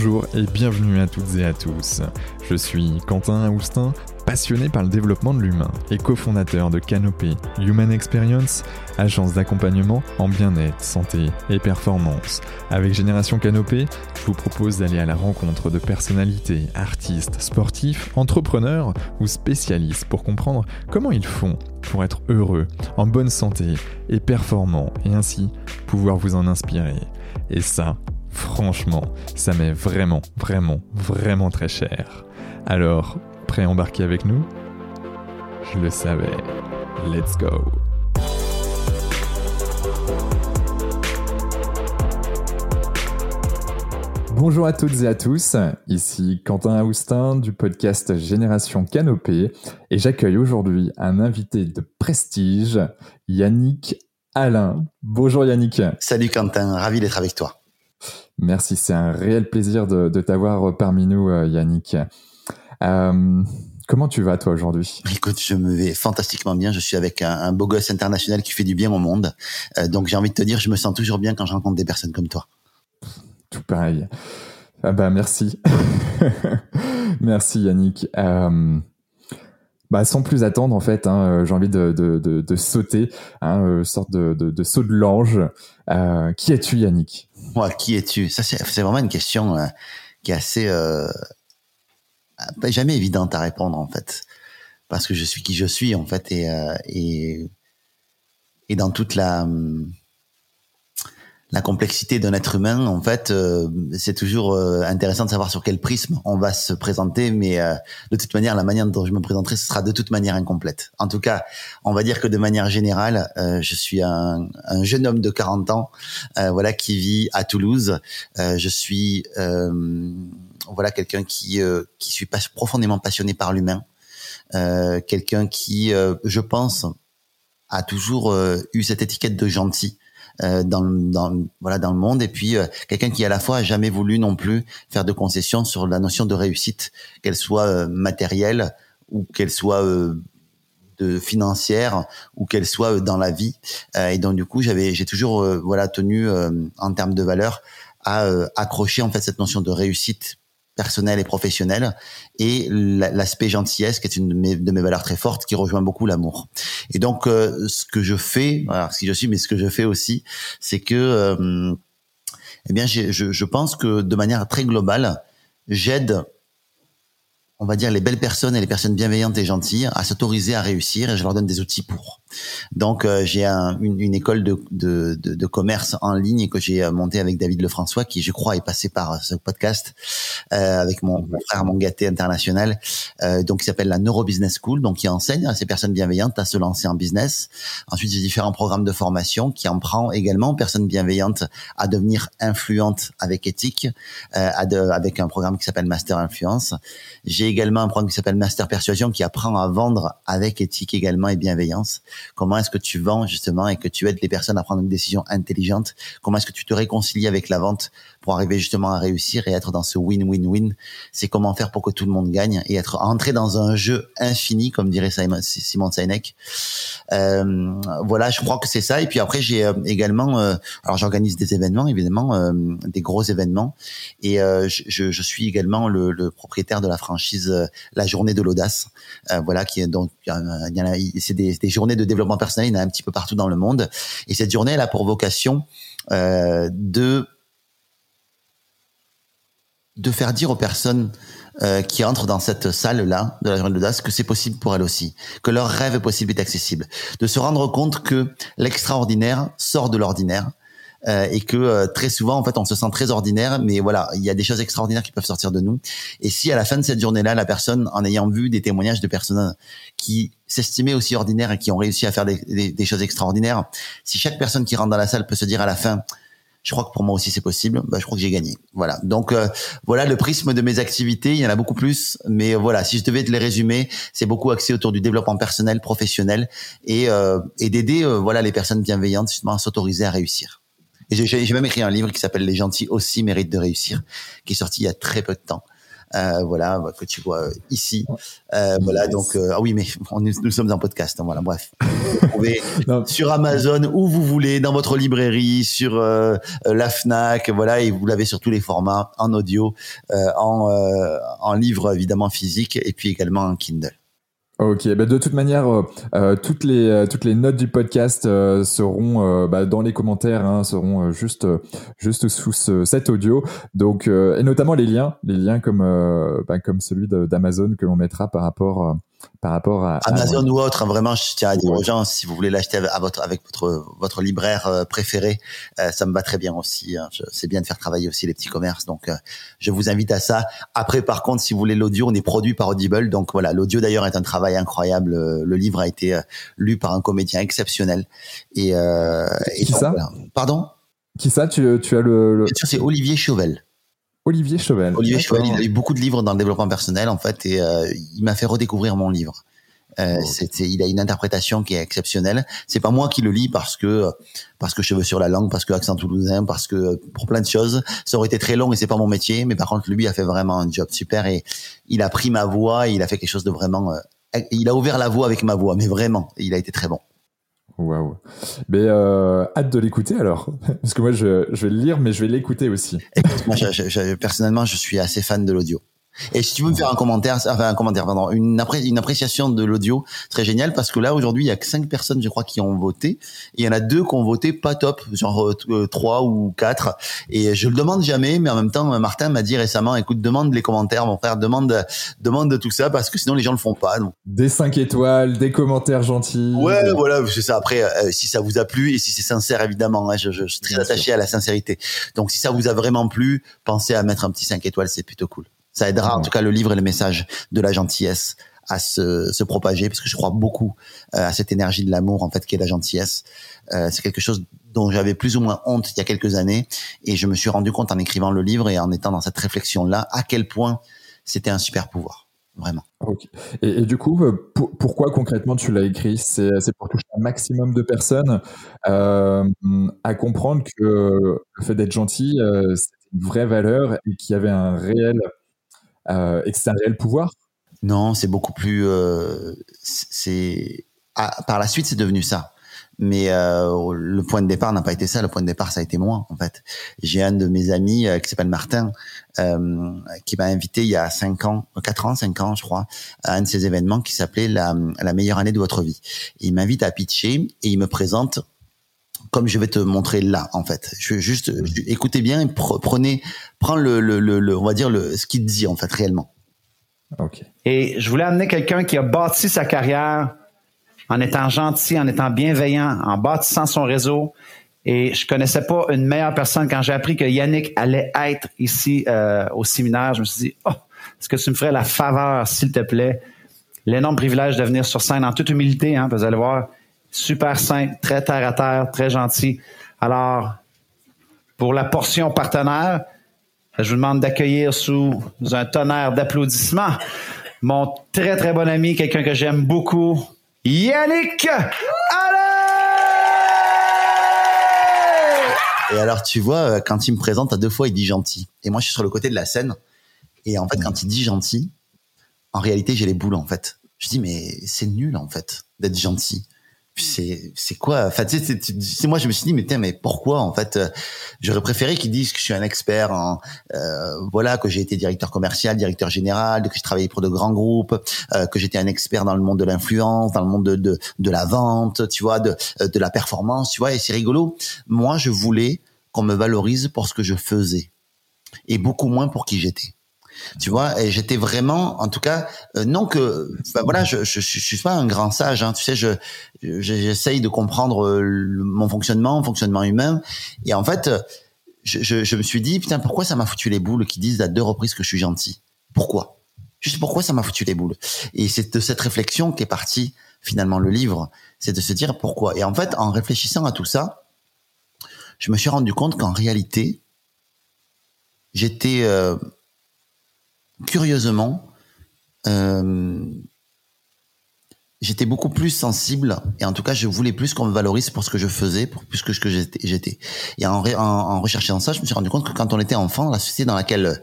Bonjour et bienvenue à toutes et à tous. Je suis Quentin Aoustin, passionné par le développement de l'humain et cofondateur de Canopé Human Experience, agence d'accompagnement en bien-être, santé et performance. Avec Génération Canopé, je vous propose d'aller à la rencontre de personnalités, artistes, sportifs, entrepreneurs ou spécialistes pour comprendre comment ils font pour être heureux, en bonne santé et performants et ainsi pouvoir vous en inspirer. Et ça, franchement, ça m'est vraiment, vraiment, vraiment très cher. Alors, prêt à embarquer avec nous? Je le savais. Let's go Bonjour à toutes et à tous, ici Quentin Aoustin du podcast Génération Canopée et j'accueille aujourd'hui un invité de prestige, Yannick Alain. Bonjour Yannick. Salut Quentin, ravi d'être avec toi. Merci, c'est un réel plaisir de, t'avoir parmi nous euh, Yannick. Euh, comment tu vas toi aujourd'hui? Écoute, je me vais fantastiquement bien. Je suis avec un, beau gosse international qui fait du bien au monde. Euh, donc j'ai envie de te dire, je me sens toujours bien quand je rencontre des personnes comme toi. Tout pareil. Ah bah merci. merci Yannick. Euh, bah, sans plus attendre, en fait, hein, euh, j'ai envie de, de, de, de sauter, hein, euh, sorte de, de, saut de l'ange. Euh, qui es-tu, Yannick? Moi, qui es-tu? Ça, c'est vraiment une question euh, qui est assez euh, jamais évidente à répondre, en fait, parce que je suis qui je suis, en fait, et et, et dans toute la hum, la complexité d'un être humain, en fait, euh, c'est toujours euh, intéressant de savoir sur quel prisme on va se présenter, mais euh, de toute manière, la manière dont je me présenterai, ce sera de toute manière incomplète. En tout cas, on va dire que de manière générale, je suis un, un, jeune homme de 40 ans, voilà, qui vit à Toulouse. je suis, voilà, quelqu'un qui qui suis pas profondément passionné par l'humain, quelqu'un qui, je pense, a toujours eu cette étiquette de gentil. Euh, dans, dans, voilà dans le monde. Et puis euh, quelqu'un qui à la fois a jamais voulu non plus faire de concessions sur la notion de réussite qu'elle soit euh, matérielle ou qu'elle soit de financière ou qu'elle soit dans la vie. Et donc du coup j'avais j'ai toujours voilà tenu en termes de valeur à accrocher en fait cette notion de réussite personnel et professionnel, et l'aspect gentillesse qui est une de mes, valeurs très fortes, qui rejoint beaucoup l'amour. Et donc, euh, ce que je fais, alors qui je suis, mais ce que je fais aussi, c'est que, euh, eh bien, je, je pense que de manière très globale, j'aide on va dire les belles personnes et les personnes bienveillantes et gentilles à s'autoriser à réussir et je leur donne des outils pour. Donc euh, j'ai un, une, une, école de, de, de, de, commerce en ligne que j'ai euh, montée avec David Lefrançois qui je crois est passé par euh, ce podcast euh, avec mon, mon, frère mon gâté international euh, donc qui s'appelle la Neuro Business School donc qui enseigne à ces personnes bienveillantes à se lancer en business. Ensuite j'ai différents programmes de formation qui en prend également personnes bienveillantes à devenir influentes avec éthique à de, avec un programme qui s'appelle Master Influence. J'ai également un programme qui s'appelle Master Persuasion qui apprend à vendre avec éthique également et bienveillance. Comment est-ce que tu vends justement et que tu aides les personnes à prendre une décision intelligente? Comment est-ce que tu te réconcilies avec la vente pour arriver justement à réussir et être dans ce win-win-win C'est comment faire pour que tout le monde gagne et être entré dans un jeu infini, comme dirait Simon Sinek. Euh, voilà, je crois que c'est ça. Et puis après, j'ai euh, également, euh, alors j'organise des événements, évidemment, euh, des gros événements, et je, je, suis également le, le, propriétaire de la franchise La Journée de l'audace. voilà, qui est donc, c'est des, des journées de développement personnel, il y en a un petit peu partout dans le monde. Et cette journée, elle a pour vocation euh, de de faire dire aux personnes euh, qui entrent dans cette salle-là de la journée d'audace que c'est possible pour elles aussi, que leur rêve est possible et accessible, de se rendre compte que l'extraordinaire sort de l'ordinaire euh, et que euh, très souvent en fait on se sent très ordinaire mais voilà il y a des choses extraordinaires qui peuvent sortir de nous. Et si à la fin de cette journée là la personne en ayant vu des témoignages de personnes qui s'estimaient aussi ordinaires et qui ont réussi à faire des, des, choses extraordinaires si chaque personne qui rentre dans la salle peut se dire à la fin je crois que pour moi aussi c'est possible. Bah, je crois que j'ai gagné. Voilà. Donc euh, voilà le prisme de mes activités. Il y en a beaucoup plus, mais voilà, si je devais te les résumer, c'est beaucoup axé autour du développement personnel, professionnel et, euh, et d'aider voilà les personnes bienveillantes justement à s'autoriser à réussir. Et j'ai même écrit un livre qui s'appelle Les gentils aussi méritent de réussir, qui est sorti il y a très peu de temps. Euh, voilà, que tu vois ici. Euh, voilà, donc ah oui, mais nous, sommes en podcast. Hein, voilà, bref. Vous pouvez sur Amazon où vous voulez, dans votre librairie, sur la Fnac, voilà, et vous l'avez sur tous les formats, en audio, en en livre évidemment physique, et puis également en Kindle. Ok, bah de toute manière, euh, euh, toutes les euh, toutes les notes du podcast seront bah, dans les commentaires, hein, seront juste juste sous cet audio. Donc et notamment les liens, les liens comme bah, comme celui d'Amazon que l'on mettra par rapport par rapport à Amazon ou autre. Hein, vraiment, je tiens à dire aux gens si vous voulez l'acheter avec votre avec votre votre libraire euh, préféré, euh, ça me va très bien aussi. Hein. C'est bien de faire travailler aussi les petits commerces, donc euh, je vous invite à ça. Après, par contre, si vous voulez l'audio, on est produit par Audible, donc voilà, l'audio d'ailleurs est un travail incroyable. Le livre a été lu par un comédien exceptionnel. Et, et qui ça? Pardon? Qui ça? Tu tu as le, Bien sûr, c'est Olivier Chauvel. Olivier Chauvel. Olivier Chauvel, il a eu beaucoup de livres dans le développement personnel en fait, et euh, il m'a fait redécouvrir mon livre. Euh, c'était, il a une interprétation qui est exceptionnelle. C'est pas moi qui le lis parce que parce que cheveux sur la langue, parce que accent toulousain, parce que pour plein de choses. Ça aurait été très long et c'est pas mon métier. Mais par contre, lui a fait vraiment un job super et il a pris ma voix et il a fait quelque chose de vraiment. Euh, il a ouvert la voie avec ma voix, mais vraiment, il a été très bon. Waouh. Mais euh, hâte de l'écouter alors, parce que moi je, je, vais le lire, mais je vais l'écouter aussi. Écoute, moi, je, personnellement, je suis assez fan de l'audio. Et si tu veux me faire un commentaire, enfin un commentaire, pardon, une, une appréciation de l'audio, très génial parce que là aujourd'hui il y a que cinq personnes, je crois, qui ont voté. Et il y en a deux qui ont voté pas top, genre euh, trois ou quatre. Et je le demande jamais, mais en même temps, Martin m'a dit récemment, écoute, demande les commentaires, mon frère, demande, demande tout ça parce que sinon les gens le font pas. Des cinq étoiles, des commentaires gentils. Ouais, voilà, c'est ça. Après, euh, si ça vous a plu et si c'est sincère, évidemment, hein, je, je, suis très attaché à la sincérité. Donc si ça vous a vraiment plu, pensez à mettre un petit 5 étoiles, c'est plutôt cool. Ça aidera en tout cas le livre et le message de la gentillesse à se, se propager parce que je crois beaucoup euh, à cette énergie de l'amour en fait qui est la gentillesse. Euh, c'est quelque chose dont j'avais plus ou moins honte il y a quelques années et je me suis rendu compte en écrivant le livre et en étant dans cette réflexion là à quel point c'était un super pouvoir vraiment. Et, du coup, euh, pourquoi concrètement tu l'as écrit? C'est pour toucher un maximum de personnes euh, à comprendre que le fait d'être gentil, euh, c'est une vraie valeur et qu'il y avait un réel euh, et que c'est un réel pouvoir? Non, c'est beaucoup plus. Euh, c'est ah, par la suite, c'est devenu ça. Mais euh, le point de départ n'a pas été ça. Le point de départ, ça a été moi, en fait. J'ai un de mes amis euh, qui s'appelle Martin, euh, qui m'a invité il y a cinq ans, quatre ans, cinq ans, je crois, à un de ces événements qui s'appelait la, la meilleure année de votre vie. il m'invite à pitcher et il me présente comme je vais te montrer là en fait. Je juste écoutez bien, prenez prends le, le, le, on va dire le ce qu'il dit en fait réellement. OK. Et je voulais amener quelqu'un qui a bâti sa carrière en étant gentil, en étant bienveillant, en bâtissant son réseau. Et je connaissais pas une meilleure personne quand j'ai appris que Yannick allait être ici euh, au séminaire. Je me suis dit, oh, est-ce que tu me ferais la faveur, s'il te plaît, l'énorme privilège de venir sur scène en toute humilité, hein, vous allez voir, super sain, très terre à terre, très gentil. Alors, pour la portion partenaire, je vous demande d'accueillir sous un tonnerre d'applaudissements mon très très bon ami, quelqu'un que j'aime beaucoup, Yannick Allez! Et alors, tu vois, euh, quand il me présente, à deux fois, il dit gentil. Et moi, je suis sur le côté de la scène. Et en fait, quand il dit gentil, en réalité, j'ai les boules, en fait. Je dis, mais c'est nul, en fait, d'être gentil c'est c'est quoi? Enfin tu sais moi je me suis dit mais tiens mais pourquoi en fait euh, j'aurais préféré qu'ils disent que je suis un expert en euh, voilà que j'ai été directeur commercial directeur général que j'ai travaillé pour de grands groupes euh, que j'étais un expert dans le monde de l'influence dans le monde de, de de la vente tu vois de de la performance tu vois et c'est rigolo. Moi je voulais qu'on me valorise pour ce que je faisais et beaucoup moins pour qui j'étais tu vois et j'étais vraiment en tout cas euh, non que voilà je, je, suis pas un grand sage hein, tu sais je j'essaye de comprendre euh, mon fonctionnement fonctionnement humain et en fait je, je, je me suis dit putain pourquoi ça m'a foutu les boules qui disent à deux reprises que je suis gentil? Pourquoi? Juste pourquoi ça m'a foutu les boules? Et c'est de cette réflexion qu'est parti finalement le livre c'est de se dire pourquoi. Et en fait en réfléchissant à tout ça je me suis rendu compte qu'en réalité j'étais euh, curieusement, euh, j'étais beaucoup plus sensible et en tout cas je voulais plus qu'on me valorise pour ce que je faisais pour plus que ce que j'étais et en, recherchant ça je me suis rendu compte que quand on était enfant la société dans laquelle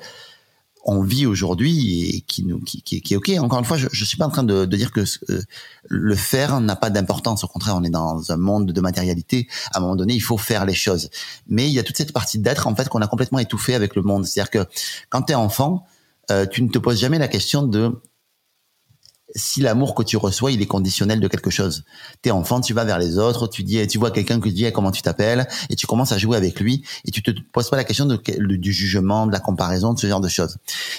on vit aujourd'hui et qui nous qui, qui, est ok. Encore une fois, je, je suis pas en train de, de dire que euh, le faire n'a pas d'importance. Au contraire, on est dans un monde de matérialité. À un moment donné, il faut faire les choses. Mais il y a toute cette partie d'être en fait qu'on a complètement étouffé avec le monde. C'est-à-dire que quand tu es enfant, euh, tu ne te poses jamais la question de si l'amour que tu reçois, il est conditionnel de quelque chose. T'es enfant, tu vas vers les autres, tu dis, tu vois quelqu'un qui dit comment tu t'appelles, et tu commences à jouer avec lui, et tu te poses pas la question du jugement, de la comparaison, de ce genre de choses.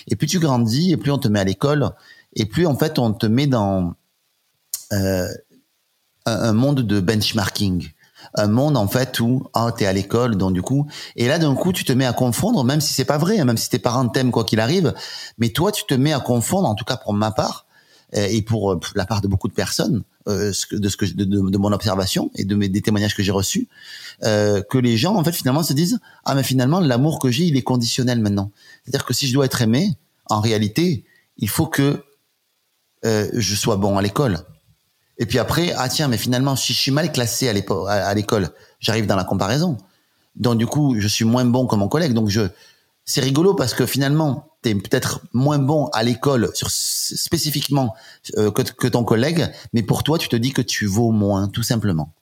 Et plus tu grandis, et plus on te met à l'école, et plus en fait on te met dans euh, un, monde de benchmarking un monde en fait où ah t'es à l'école donc du coup et là d'un coup tu te mets à confondre même si c'est pas vrai hein, même si tes parents t'aiment quoi qu'il arrive mais toi tu te mets à confondre en tout cas pour ma part euh, et pour euh, la part de beaucoup de personnes, euh, de ce que de, mon observation et de mes des témoignages que j'ai reçus, que les gens en fait finalement se disent ah mais finalement l'amour que j'ai il est conditionnel maintenant. C'est-à-dire que si je dois être aimé, en réalité il faut que je sois bon à l'école. Et puis après ah tiens mais finalement si je suis mal classé à l'école, j'arrive dans la comparaison. Donc du coup je suis moins bon que mon collègue. Donc je c'est rigolo parce que finalement, tu es peut-être moins bon à l'école sur spécifiquement euh, que, que, ton collègue, mais pour toi, tu te dis que tu vaux moins, tout simplement.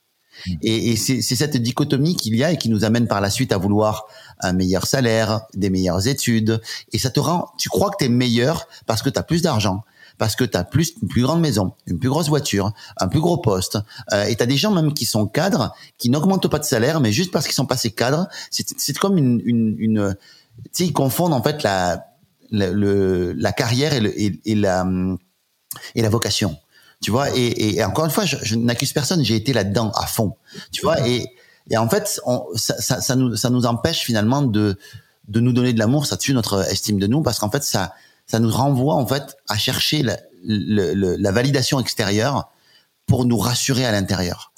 Mmh. Et, et c'est cette dichotomie qu'il y a et qui nous amène par la suite à vouloir un meilleur salaire, des meilleures études, et ça te rend, tu crois que tu es meilleur parce que tu as plus d'argent, parce que tu as plus une plus grande maison, une plus grosse voiture, un plus gros poste. Euh, et tu as des gens même qui sont cadres, qui n'augmentent pas de salaire, mais juste parce qu'ils sont passés cadres. C'est comme une, une, une, tu sais, ils confondent en fait la, le, la carrière et, le, et, la, et la vocation. Tu vois, et, et encore une fois, je, je n'accuse personne, j'ai été là-dedans à fond. Tu vois, et, et en fait, on, ça, ça, ça, nous, ça nous empêche finalement de, de nous donner de l'amour, ça tue notre estime de nous, parce qu'en fait, ça, ça nous renvoie en fait à chercher la, la validation extérieure pour nous rassurer à l'intérieur.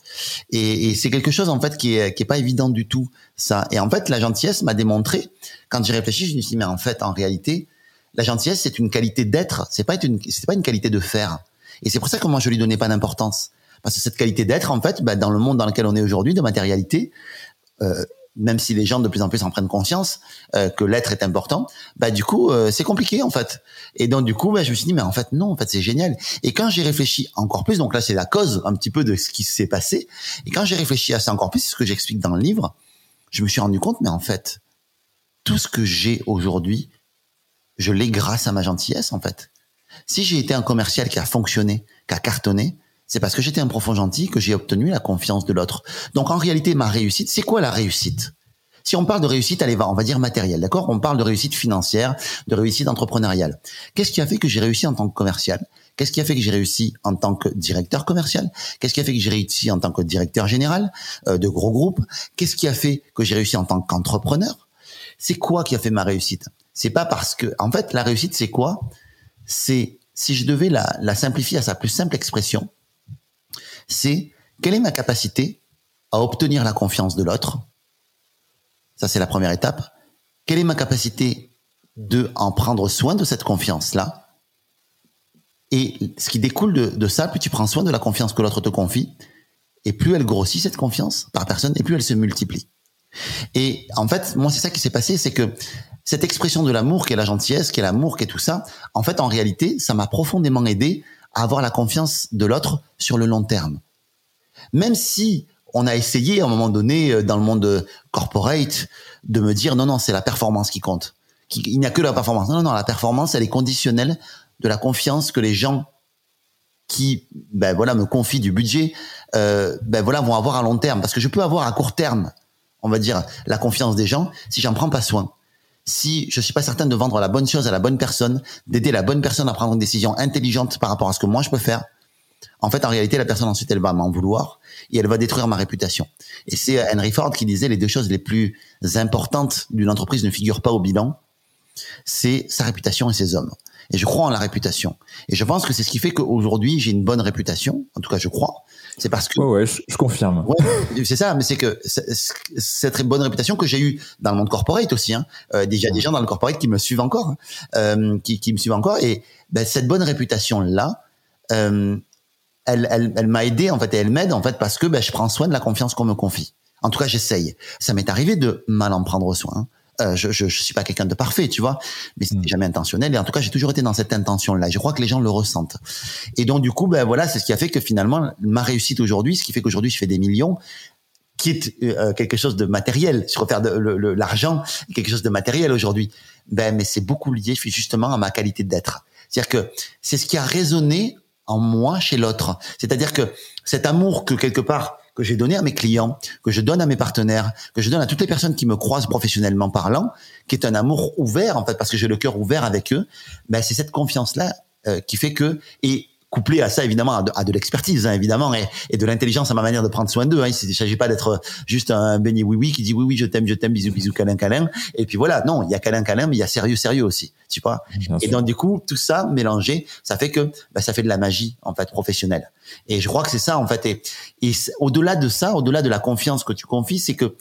Et, et c'est quelque chose en fait qui est, qui est pas évident du tout ça. Et en fait, la gentillesse m'a démontré quand j'ai réfléchi, je me suis dit mais en fait, en réalité, la gentillesse c'est une qualité d'être, c'est pas une c'est pas une qualité de faire. Et c'est pour ça que moi je lui donnais pas d'importance parce que cette qualité d'être en fait, bah, dans le monde dans lequel on est aujourd'hui de matérialité, euh, même si les gens de plus en plus en prennent conscience euh, que l'être est important, bah du coup euh, c'est compliqué en fait. Et donc du coup, bah, je me suis dit mais en fait non, en fait c'est génial. Et quand j'ai réfléchi encore plus, donc là c'est la cause un petit peu de ce qui s'est passé. Et quand j'ai réfléchi à ça encore plus, c'est ce que j'explique dans le livre, je me suis rendu compte mais en fait tout ce que j'ai aujourd'hui, je l'ai grâce à ma gentillesse en fait. Si j'ai été un commercial qui a fonctionné, qui a cartonné, c'est parce que j'étais un profond gentil que j'ai obtenu la confiance de l'autre. Donc en réalité, ma réussite, c'est quoi la réussite? Si on parle de réussite, allez, on va dire matérielle, d'accord? On parle de réussite financière, de réussite entrepreneuriale. Qu'est-ce qui a fait que j'ai réussi en tant que commercial? Qu'est-ce qui a fait que j'ai réussi en tant que directeur commercial? Qu'est-ce qui a fait que j'ai réussi en tant que directeur général euh, de gros groupes? Qu'est-ce qui a fait que j'ai réussi en tant qu'entrepreneur? C'est quoi qui a fait ma réussite? C'est pas parce que, en fait, la réussite, c'est quoi? C'est si je devais la, la simplifier à sa plus simple expression, c'est quelle est ma capacité à obtenir la confiance de l'autre? Ça, c'est la première étape. Quelle est ma capacité de en prendre soin de cette confiance-là? Et ce qui découle de, de, ça, plus tu prends soin de la confiance que l'autre te confie, et plus elle grossit cette confiance par personne, et plus elle se multiplie. Et en fait, moi, c'est ça qui s'est passé, c'est que cette expression de l'amour, qui est la gentillesse, qui est l'amour, qui est tout ça, en fait, en réalité, ça m'a profondément aidé avoir la confiance de l'autre sur le long terme. Même si on a essayé à un moment donné euh, dans le monde corporate de me dire non non c'est la performance qui compte. Il n'y a que la performance. Non non la performance elle est conditionnelle de la confiance que les gens qui ben voilà me confient du budget euh, ben voilà vont avoir à long terme parce que je peux avoir à court terme on va dire la confiance des gens si j'en prends pas soin si je suis pas certain de vendre la bonne chose à la bonne personne, d'aider la bonne personne à prendre une décision intelligente par rapport à ce que moi je peux faire, en fait, en réalité, la personne ensuite, elle va m'en vouloir et elle va détruire ma réputation. Et c'est Henry Ford qui disait les deux choses les plus importantes d'une entreprise ne figurent pas au bilan, c'est sa réputation et ses hommes. Et je crois en la réputation. Et je pense que c'est ce qui fait qu'aujourd'hui, j'ai une bonne réputation. En tout cas, je crois. C'est parce que. Ouais, ouais, je, confirme. Ouais, c'est ça, mais c'est que cette bonne réputation que j'ai eue dans le monde corporate aussi, hein, euh, déjà des gens dans le corporate qui me suivent encore, hein, euh, qui, qui, me suivent encore, et ben, cette bonne réputation là, euh, elle, elle, elle m'a aidé en fait, et elle m'aide en fait parce que ben, je prends soin de la confiance qu'on me confie. En tout cas, j'essaye. Ça m'est arrivé de mal en prendre soin. Euh, je, je, je suis pas quelqu'un de parfait, tu vois, mais c'était mm. jamais intentionnel. Et en tout cas, j'ai toujours été dans cette intention-là. Je crois que les gens le ressentent. Et donc, du coup, ben voilà, c'est ce qui a fait que finalement, ma réussite aujourd'hui, ce qui fait qu'aujourd'hui, je fais des millions, quitte euh, quelque chose de matériel. Je refaire l'argent, quelque chose de matériel aujourd'hui. Ben, mais c'est beaucoup lié justement à ma qualité d'être. C'est-à-dire que c'est ce qui a résonné en moi chez l'autre. C'est-à-dire que cet amour que quelque part que j'ai donné à mes clients, que je donne à mes partenaires, que je donne à toutes les personnes qui me croisent professionnellement parlant, qui est un amour ouvert en fait parce que j'ai le cœur ouvert avec eux, ben c'est cette confiance là euh, qui fait que et couplé à ça évidemment à de, l'expertise hein, évidemment et, et, de l'intelligence à ma manière de prendre soin d'eux. Hein. Il ne s'agit pas d'être juste un béni oui oui qui dit oui oui je t'aime je t'aime bisous bisous câlin câlin et puis voilà non il y a câlin câlin mais il y a sérieux sérieux aussi tu vois. et donc du coup tout ça mélangé ça fait que bah, ça fait de la magie en fait professionnelle et je crois que c'est ça en fait et, et au-delà de ça au-delà de la confiance que tu confies c'est que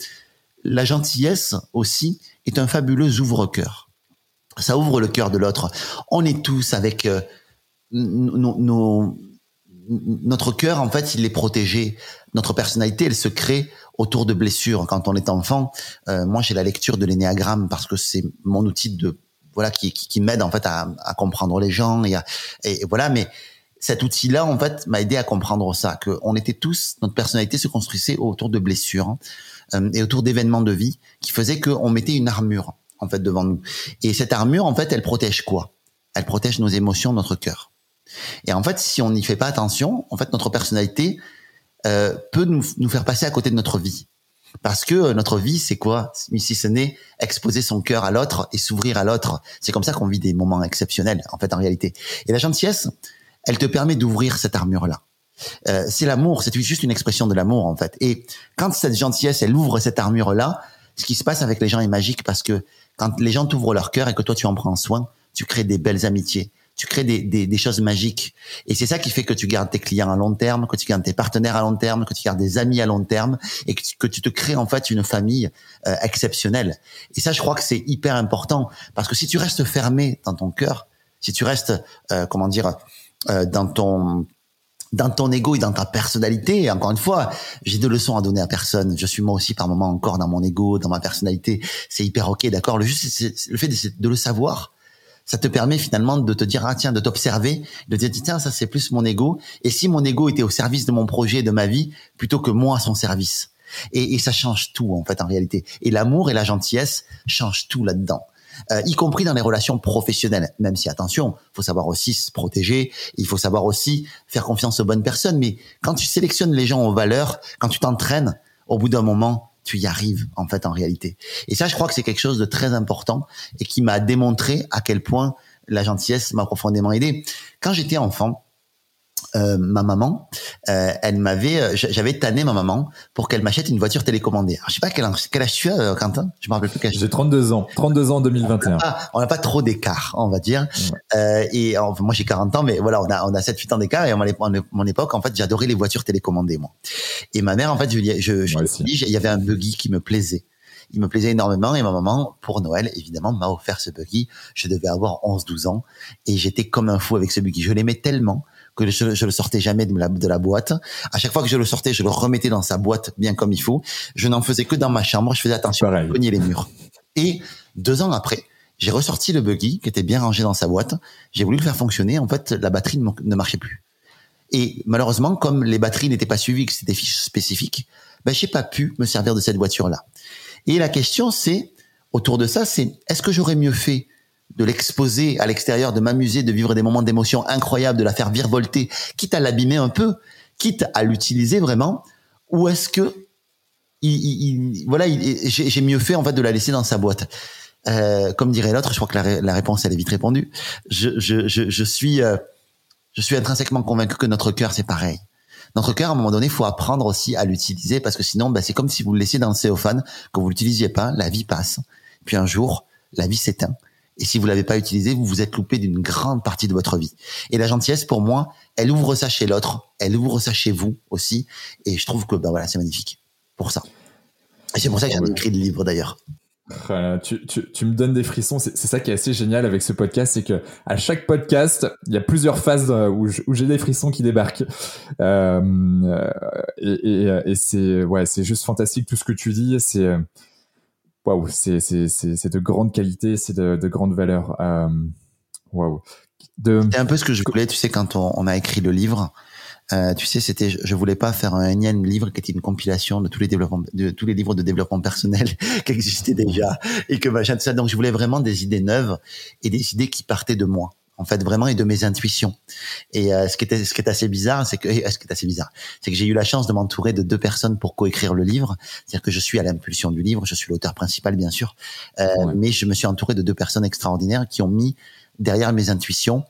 la gentillesse aussi est un fabuleux ouvre-cœur. Ça ouvre le cœur de l'autre. On est tous avec euh, notre cœur, en fait, il est protégé. Notre personnalité, elle se crée autour de blessures. Quand on est enfant, euh, moi, j'ai la lecture de l'énéagramme parce que c'est mon outil de voilà qui, qui, m'aide en fait à, à, comprendre les gens et, et, voilà. Mais cet outil-là, en fait, m'a aidé à comprendre ça, que on était tous, notre personnalité se construisait autour de blessures euh, et autour d'événements de vie qui faisaient qu'on mettait une armure en fait devant nous. Et cette armure, en fait, elle protège quoi? Elle protège nos émotions, notre cœur. Et en fait, si on n'y fait pas attention, en fait, notre personnalité euh, peut nous, nous, faire passer à côté de notre vie. Parce que euh, notre vie, c'est quoi? Si ce n'est exposer son cœur à l'autre et s'ouvrir à l'autre. C'est comme ça qu'on vit des moments exceptionnels, en fait, en réalité. Et la gentillesse, elle te permet d'ouvrir cette armure-là. Euh, c'est l'amour, c'est juste une expression de l'amour, en fait. Et quand cette gentillesse, elle ouvre cette armure-là, ce qui se passe avec les gens est magique parce que quand les gens t'ouvrent leur cœur et que toi tu en prends soin, tu crées des belles amitiés tu crées des, des, des choses magiques. Et c'est ça qui fait que tu gardes tes clients à long terme, que tu gardes tes partenaires à long terme, que tu gardes des amis à long terme, et que tu, que tu te crées en fait une famille euh, exceptionnelle. Et ça, je crois que c'est hyper important, parce que si tu restes fermé dans ton cœur, si tu restes, euh, comment dire, euh, dans ton dans ton ego et dans ta personnalité. encore une fois, j'ai de leçons à donner à personne. Je suis moi aussi par moment encore dans mon ego, dans ma personnalité. C'est hyper ok, d'accord. Le juste, le fait de, le savoir ça te permet finalement de te dire ah tiens de t'observer de te dire tiens ça c'est plus mon ego. Et si mon ego était au service de mon projet de ma vie plutôt que moi à son service. Et, et ça change tout en fait en réalité. Et l'amour et la gentillesse changent tout là-dedans. Euh, y compris dans les relations professionnelles. Même si attention faut savoir aussi se protéger. Il faut savoir aussi faire confiance aux bonnes personnes. Mais quand tu sélectionnes les gens aux valeurs quand tu t'entraînes au bout d'un moment tu y arrives en fait en réalité. Et ça, je crois que c'est quelque chose de très important et qui m'a démontré à quel point la gentillesse m'a profondément aidé. Quand j'étais enfant, euh, ma maman, euh, elle m'avait, euh, j'avais tanné ma maman pour qu'elle m'achète une voiture télécommandée. Alors, je sais pas quel, quel âge tu as, Quentin? Je me rappelle plus quel J'ai 32 ans. 32 ans en 2021. Ah, on n'a pas trop d'écart, on va dire. et moi, j'ai 40 ans, mais voilà, on a, on a 7-8 ans d'écart. Et à mon époque, en fait, j'adorais les voitures télécommandées, moi. Et ma mère, en fait, je, je, je, je il y avait un buggy qui me plaisait il me plaisait énormément et ma maman, pour Noël, évidemment, m'a offert ce buggy. Je devais avoir 11-12 ans et j'étais comme un fou avec ce buggy. Je l'aimais tellement que je, je le sortais jamais de la, de la boîte. À chaque fois que je le sortais, je le remettais dans sa boîte bien comme il faut. Je n'en faisais que dans ma chambre. Je faisais attention à cogner les murs. Et deux ans après, j'ai ressorti le buggy qui était bien rangé dans sa boîte. J'ai voulu le faire fonctionner. En fait, la batterie ne marchait plus. Et malheureusement, comme les batteries n'étaient pas suivies, que c'était des fiches spécifiques, ben, j'ai pas pu me servir de cette voiture-là. Et la question, c'est, autour de ça, c'est, est-ce que j'aurais mieux fait de l'exposer à l'extérieur, de m'amuser, de vivre des moments d'émotion incroyables, de la faire virevolter, quitte à l'abîmer un peu, quitte à l'utiliser vraiment, ou est-ce que il, voilà, j'ai mieux fait en fait de la laisser dans sa boîte? Euh, comme dirait l'autre, je crois que la, réponse elle est vite répondue. Je, je, je, je suis euh, je suis intrinsèquement convaincu que notre cœur c'est pareil. Notre cœur, à un moment donné, il faut apprendre aussi à l'utiliser parce que sinon, bah, c'est comme si vous le laissiez dans le céophane, que vous l'utilisiez pas, la vie passe. Puis un jour, la vie s'éteint. Et si vous l'avez pas utilisé, vous vous êtes loupé d'une grande partie de votre vie. Et la gentillesse, pour moi, elle ouvre ça chez l'autre, elle ouvre ça chez vous aussi. Et je trouve que bah voilà, c'est magnifique pour ça. Et c'est pour ça que j'ai écrit le livre d'ailleurs. tu, tu, tu, me donnes des frissons. C'est ça qui est assez génial avec ce podcast, c'est que à chaque podcast, il y a plusieurs phases euh, où j'ai des frissons qui débarquent. Euh, et, et, et c'est ouais, c'est juste fantastique tout ce que tu dis. C'est waouh, c'est de grande qualité, c'est de, de grande valeur. Waouh. C'est un peu ce que je voulais, tu sais, quand on, on a écrit le livre. Euh, tu sais, c'était, je voulais pas faire un énième livre qui était une compilation de tous les développements, de tous les livres de développement personnel qui existaient déjà et que machin tout ça. Donc, je voulais vraiment des idées neuves et des idées qui partaient de moi en fait vraiment et de mes intuitions. Et euh, ce qui était ce qui est assez bizarre, c'est que ce qui est assez bizarre, c'est que j'ai eu la chance de m'entourer de deux personnes pour coécrire le livre. C'est-à-dire que je suis à l'impulsion du livre, je suis l'auteur principal bien sûr, euh, mais je me suis entouré de deux personnes extraordinaires qui ont mis derrière mes intuitions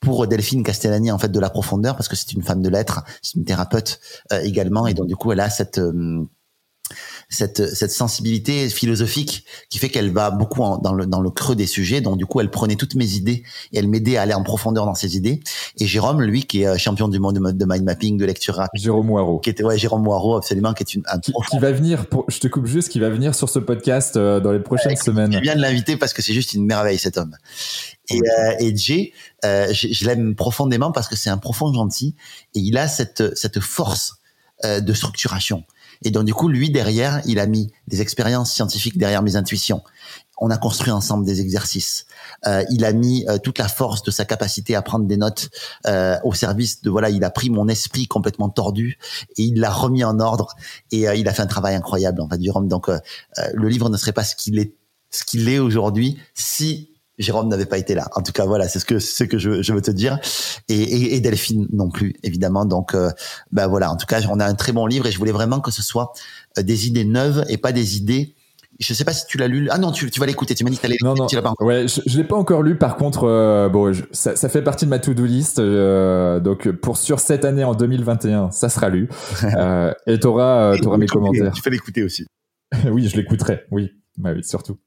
pour Delphine Castellani en fait de la profondeur parce que c'est une femme de lettres, c'est une thérapeute euh, également et donc du coup elle a cette euh, cette, cette sensibilité philosophique qui fait qu'elle va beaucoup dans, le, dans le creux des sujets. Donc du coup, elle prenait toutes mes idées et elle m'aidait à aller en profondeur dans ces idées. Et Jérôme, lui, qui est euh, champion du monde de, mind mapping, de lecture rapide. Jérôme Moirot. Qui était, ouais, Jérôme Moirot, absolument, qui est une, un qui, qui, va venir, pour, je te coupe juste, qui va venir sur ce podcast dans les prochaines semaines. Je viens de l'inviter parce que c'est juste une merveille, cet homme. Et, euh, et Jay, euh, je, je l'aime profondément parce que c'est un profond gentil et il a cette, cette force euh, de structuration. Et donc du coup, lui derrière, il a mis des expériences scientifiques derrière mes intuitions. On a construit ensemble des exercices. Euh, il a mis euh, toute la force de sa capacité à prendre des notes euh, au service de voilà. Il a pris mon esprit complètement tordu et il l'a remis en ordre. Et euh, il a fait un travail incroyable en fait, Jérôme. Donc le livre ne serait pas ce qu'il est, ce qu'il est aujourd'hui si Jérôme n'avait pas été là. En tout cas, voilà, c'est ce que ce que je, je veux te dire. Et, et, et, Delphine non plus, évidemment. Donc, euh, ben voilà. En tout cas, on a un très bon livre et je voulais vraiment que ce soit euh, des idées neuves et pas des idées. Je sais pas si tu l'as lu. Ah non, tu, tu vas l'écouter. Tu m'as dit que non, non. tu l'as pas encore. Ouais, je, je l'ai pas encore lu. Par contre, euh, bon, je, ça, ça, fait partie de ma to-do list. Euh, donc, pour sur cette année en 2021, ça sera lu. euh, et t'auras, t'auras mes commentaires. Tu fais l'écouter aussi. oui, je l'écouterai. Oui, bah oui, surtout.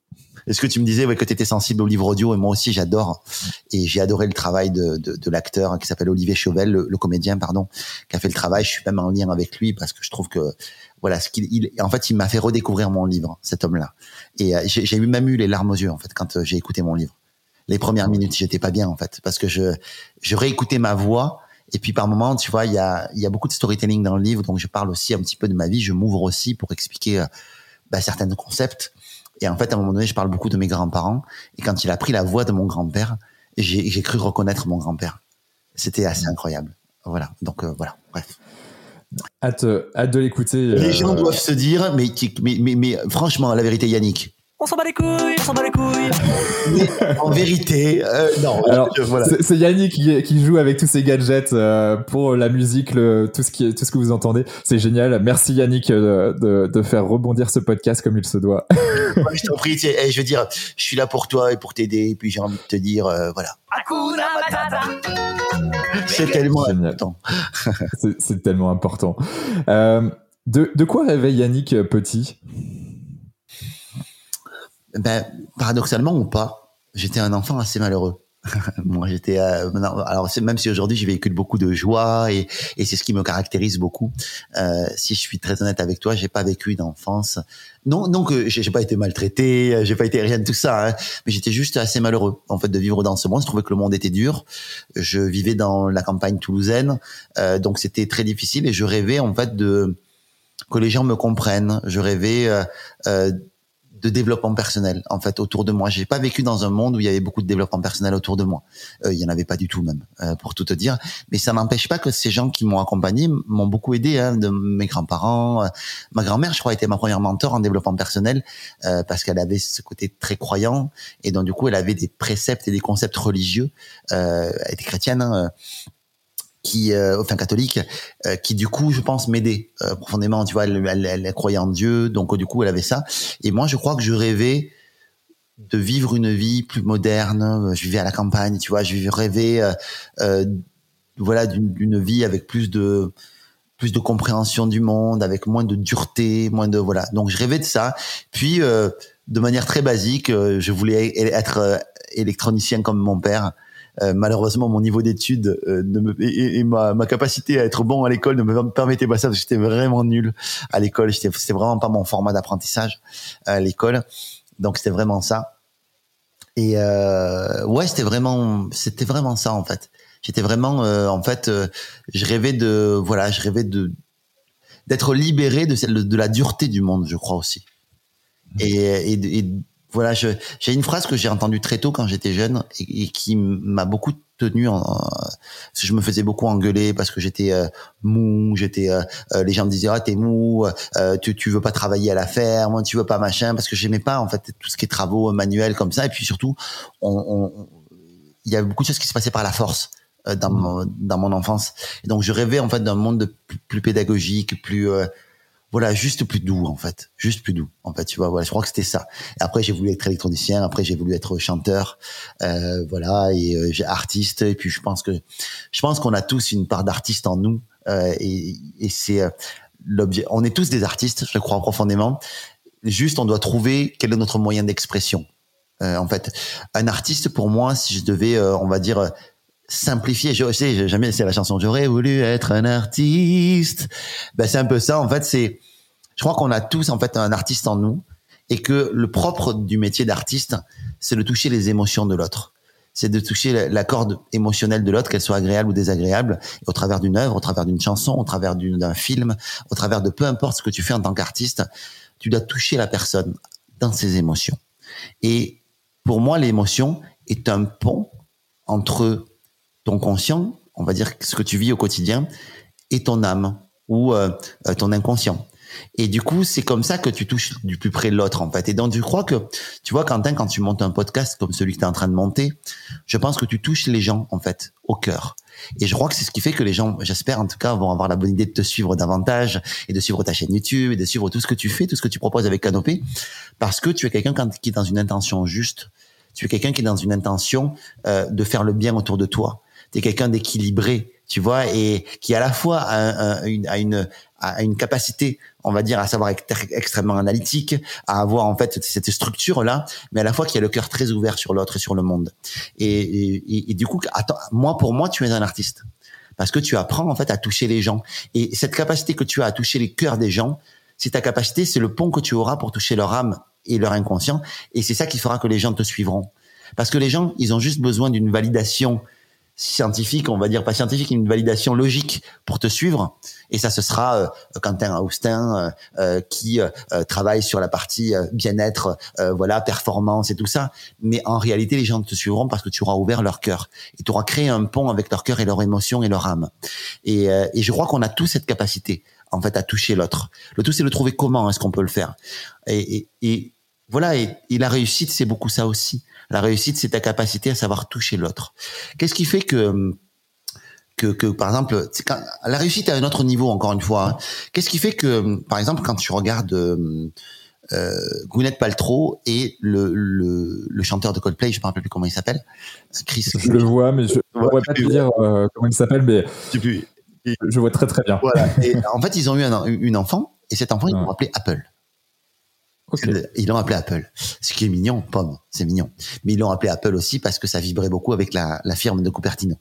Est-ce que tu me disais ouais, que tu étais sensible au livre audio et moi aussi j'adore et j'ai adoré le travail de, de, de l'acteur qui s'appelle Olivier Chauvel, le, le, comédien pardon, qui a fait le travail. Je suis même en lien avec lui parce que je trouve que voilà ce qu'il il, en fait il m'a fait redécouvrir mon livre cet homme-là et euh, j'ai eu même eu les larmes aux yeux en fait quand euh, j'ai écouté mon livre. Les premières minutes j'étais pas bien en fait parce que je je réécoutais ma voix et puis par moment, tu vois, il y a, il y a beaucoup de storytelling dans le livre, donc je parle aussi un petit peu de ma vie, je m'ouvre aussi pour expliquer euh, bah, certains concepts. Et en fait, à un moment donné, je parle beaucoup de mes grands-parents. Et quand il a pris la voix de mon grand-père, j'ai cru reconnaître mon grand-père. C'était assez incroyable. Voilà. Donc euh, voilà. Bref. Hâte, hâte de l'écouter. Les euh... gens doivent se dire, mais, mais, mais, mais franchement, la vérité, Yannick, on s'en bat les couilles, on s'en bat les couilles. Mais en vérité, euh, non. Alors, voilà. C'est Yannick qui, qui, joue avec tous ces gadgets euh, pour la musique, le, tout ce qui, tout ce que vous entendez. C'est génial. Merci Yannick euh, de, de, faire rebondir ce podcast comme il se doit. Moi, je t'en prie. Hey, je veux dire, je suis là pour toi et pour t'aider. Et puis j'ai envie de te dire, euh, voilà. C'est tellement génial. important. C'est tellement important. Euh, de, de quoi rêvait Yannick petit? Ben, paradoxalement ou pas, j'étais un enfant assez malheureux. Moi, j'étais. Euh, alors, même si aujourd'hui je véhicule beaucoup de joie et, et c'est ce qui me caractérise beaucoup. Euh, si je suis très honnête avec toi, j'ai pas vécu d'enfance. Non, non que j'ai pas été maltraité, j'ai pas été rien de tout ça. Hein, mais j'étais juste assez malheureux en fait de vivre dans ce monde. Je trouvais que le monde était dur. Je vivais dans la campagne toulousaine, euh, donc c'était très difficile et je rêvais en fait de que les gens me comprennent. Je rêvais euh, euh de développement personnel en fait autour de moi. J'ai pas vécu dans un monde où il y avait beaucoup de développement personnel autour de moi. Euh, il y en avait pas du tout même, euh, pour tout te dire. Mais ça n'empêche pas que ces gens qui m'ont accompagné m'ont beaucoup aidé. Hein, de mes grands-parents, euh, ma grand-mère, je crois, était ma première mentor en développement personnel euh, parce qu'elle avait ce côté très croyant et donc du coup elle avait des préceptes et des concepts religieux. Euh, elle était chrétienne. Hein, qui, euh, enfin catholique, euh, qui du coup, je pense, m'aidait euh, profondément. Tu vois, elle, elle, elle, croyait en Dieu, donc du coup, elle avait ça. Et moi, je crois que je rêvais de vivre une vie plus moderne. Je vivais à la campagne, tu vois, je rêvais, euh, euh, voilà, d'une vie avec plus de plus de compréhension du monde, avec moins de dureté, moins de voilà. Donc, je rêvais de ça. Puis, euh, de manière très basique, je voulais être électronicien comme mon père. Euh, malheureusement, mon niveau d'études euh, et, et ma, ma, capacité à être bon à l'école ne me permettait pas ça parce que j'étais vraiment nul à l'école. C'était vraiment pas mon format d'apprentissage à l'école. Donc c'était vraiment ça. Et euh, ouais, c'était vraiment, c'était vraiment ça en fait. J'étais vraiment, euh, en fait, euh, je rêvais de, voilà, je rêvais de d'être libéré de, celle, de la dureté du monde, je crois aussi. Et, et, et voilà, j'ai une phrase que j'ai entendue très tôt quand j'étais jeune et, qui m'a beaucoup tenu. En, je me faisais beaucoup engueuler parce que j'étais euh, mou, j'étais. Euh, euh, les gens me disaient ah t'es mou, tu tu veux pas travailler à la ferme, tu veux pas machin parce que j'aimais pas en fait tout ce qui est travaux manuels comme ça et puis surtout on, il y avait beaucoup de choses qui se passaient par la force dans mmh. mon, dans mon enfance et donc je rêvais en fait d'un monde de plus, plus pédagogique, plus voilà, juste plus doux en fait, juste plus doux en fait, tu vois. Voilà, je crois que c'était ça. Après, j'ai voulu être électronicien, après j'ai voulu être chanteur, euh, voilà, et euh, artiste. Et puis je pense que je pense qu'on a tous une part d'artiste en nous, euh, et, et c'est euh, l'objet. On est tous des artistes, je le crois profondément. Juste, on doit trouver quel est notre moyen d'expression. Euh, en fait, un artiste pour moi, si je devais, on va dire simplifier. Je sais, jamais c'est la chanson. J'aurais voulu être un artiste. Ben c'est un peu ça. En fait, c'est. Je crois qu'on a tous en fait un artiste en nous et que le propre du métier d'artiste, c'est de toucher les émotions de l'autre. C'est de toucher la corde émotionnelle de l'autre, qu'elle soit agréable ou désagréable, au travers d'une œuvre, au travers d'une chanson, au travers d'un film, au travers de peu importe ce que tu fais en tant qu'artiste, tu dois toucher la personne dans ses émotions. Et pour moi, l'émotion est un pont entre ton conscient, on va dire ce que tu vis au quotidien, et ton âme ou euh, euh, ton inconscient. Et du coup, c'est comme ça que tu touches du plus près l'autre, en fait. Et donc, je crois que, tu vois, Quentin, quand tu montes un podcast comme celui que tu es en train de monter, je pense que tu touches les gens, en fait, au cœur. Et je crois que c'est ce qui fait que les gens, j'espère en tout cas, vont avoir la bonne idée de te suivre davantage et de suivre ta chaîne YouTube et de suivre tout ce que tu fais, tout ce que tu proposes avec Canopé, parce que tu es quelqu'un qui est dans une intention juste. Tu es quelqu'un qui est dans une intention euh, de faire le bien autour de toi t'es quelqu'un d'équilibré, tu vois, et qui à la fois a, une, a, une, a une capacité, on va dire, à savoir être extrêmement analytique, à avoir en fait cette structure là, mais à la fois qui a le cœur très ouvert sur l'autre et sur le monde. Et, et, et du coup, attends, moi pour moi, tu es un artiste parce que tu apprends en fait à toucher les gens. Et cette capacité que tu as à toucher les cœurs des gens, c'est ta capacité, c'est le pont que tu auras pour toucher leur âme et leur inconscient. Et c'est ça qui fera que les gens te suivront. Parce que les gens, ils ont juste besoin d'une validation scientifique, on va dire pas scientifique, une validation logique pour te suivre. Et ça, ce sera euh, Quentin Austin euh, euh, qui euh, travaille sur la partie bien-être, voilà, performance et tout ça. Mais en réalité, les gens te suivront parce que tu auras ouvert leur cœur et tu auras créé un pont avec leur cœur et leur émotion et leur âme. Et, et je crois qu'on a tous cette capacité, en fait, à toucher l'autre. Le tout, c'est de trouver comment est-ce qu'on peut le faire. Et, et, et voilà. Et, et la réussite, c'est beaucoup ça aussi la réussite, c'est ta capacité à savoir toucher l'autre. Qu'est-ce qui fait que que, que par exemple, quand, la réussite à un autre niveau, encore une fois. Hein. Qu'est-ce qui fait que, par exemple, quand tu regardes euh, euh Gwyneth Paltrow et le, le, le, chanteur de Coldplay, je ne me rappelle plus comment il s'appelle, Chris. Je le vois, mais je ne pourrais pas te dire euh, comment il s'appelle, mais je vois très très bien. Voilà. Et en fait, ils ont eu un, une enfant, et cet enfant, ils l'ont appelé Apple. Ils l'ont appelé Apple. Ce qui est mignon, pomme, c'est mignon. Mais ils l'ont appelé Apple aussi parce que ça vibrait beaucoup avec la, la firme de Cupertino.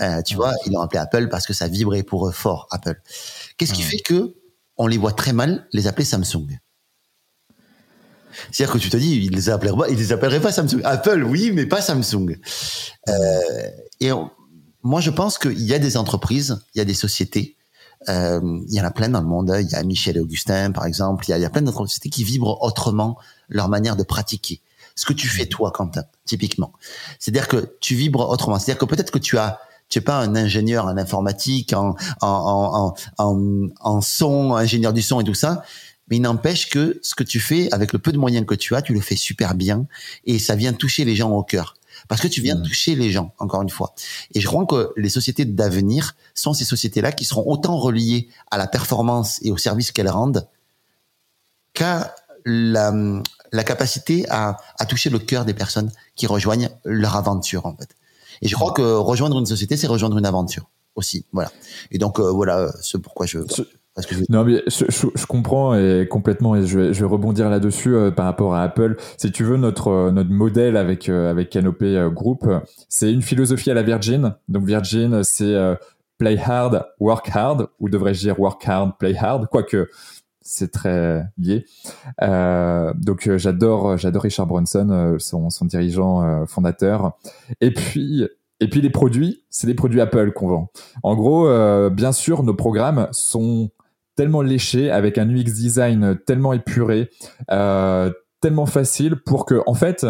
Euh, tu vois, ils l'ont appelé Apple parce que ça vibrait pour eux fort, Apple. Qu'est-ce qui fait que on les voit très mal les appeler Samsung? C'est-à-dire que tu te dis, ils les appelleraient pas, ils les appelleraient pas Samsung. Apple, oui, mais pas Samsung. Euh, et moi, je pense qu'il y a des entreprises, il y a des sociétés il y en a plein dans le monde. Il y a Michel et Augustin, par exemple. Il y a, plein d'autres sociétés qui vibrent autrement leur manière de pratiquer. Ce que tu fais toi, Quentin, typiquement. C'est-à-dire que tu vibres autrement. C'est-à-dire que peut-être que tu as tu es pas un ingénieur en informatique, en, en, en, en son, ingénieur du son et tout ça, mais il n'empêche que ce que tu fais avec le peu de moyens que tu as, tu le fais super bien et ça vient toucher les gens au cœur parce que tu viens de toucher les gens, encore une fois. Et je crois que les sociétés d'avenir sont ces sociétés-là qui seront autant reliées à la performance et au service qu'elles rendent qu'à la, la capacité à, à toucher le cœur des personnes qui rejoignent leur aventure, en fait. Et je crois que rejoindre une société, c'est rejoindre une aventure aussi. Voilà. Et donc, euh, voilà ce pourquoi je... Non, mais je, comprends et complètement et je vais, je vais rebondir là-dessus euh, par rapport à Apple. Si tu veux, notre, euh, notre modèle avec, euh, avec Canopé Group, c'est une philosophie à la Virgin. Donc Virgin, c'est play hard, work hard, ou devrais-je dire work hard, play hard, quoique c'est très lié. donc j'adore, j'adore Richard Branson, son, son dirigeant fondateur. Et puis et puis les produits, c'est des produits Apple qu'on vend. En gros, bien sûr, nos programmes sont tellement léché, avec un UX design tellement épuré, euh, tellement facile pour que, en fait,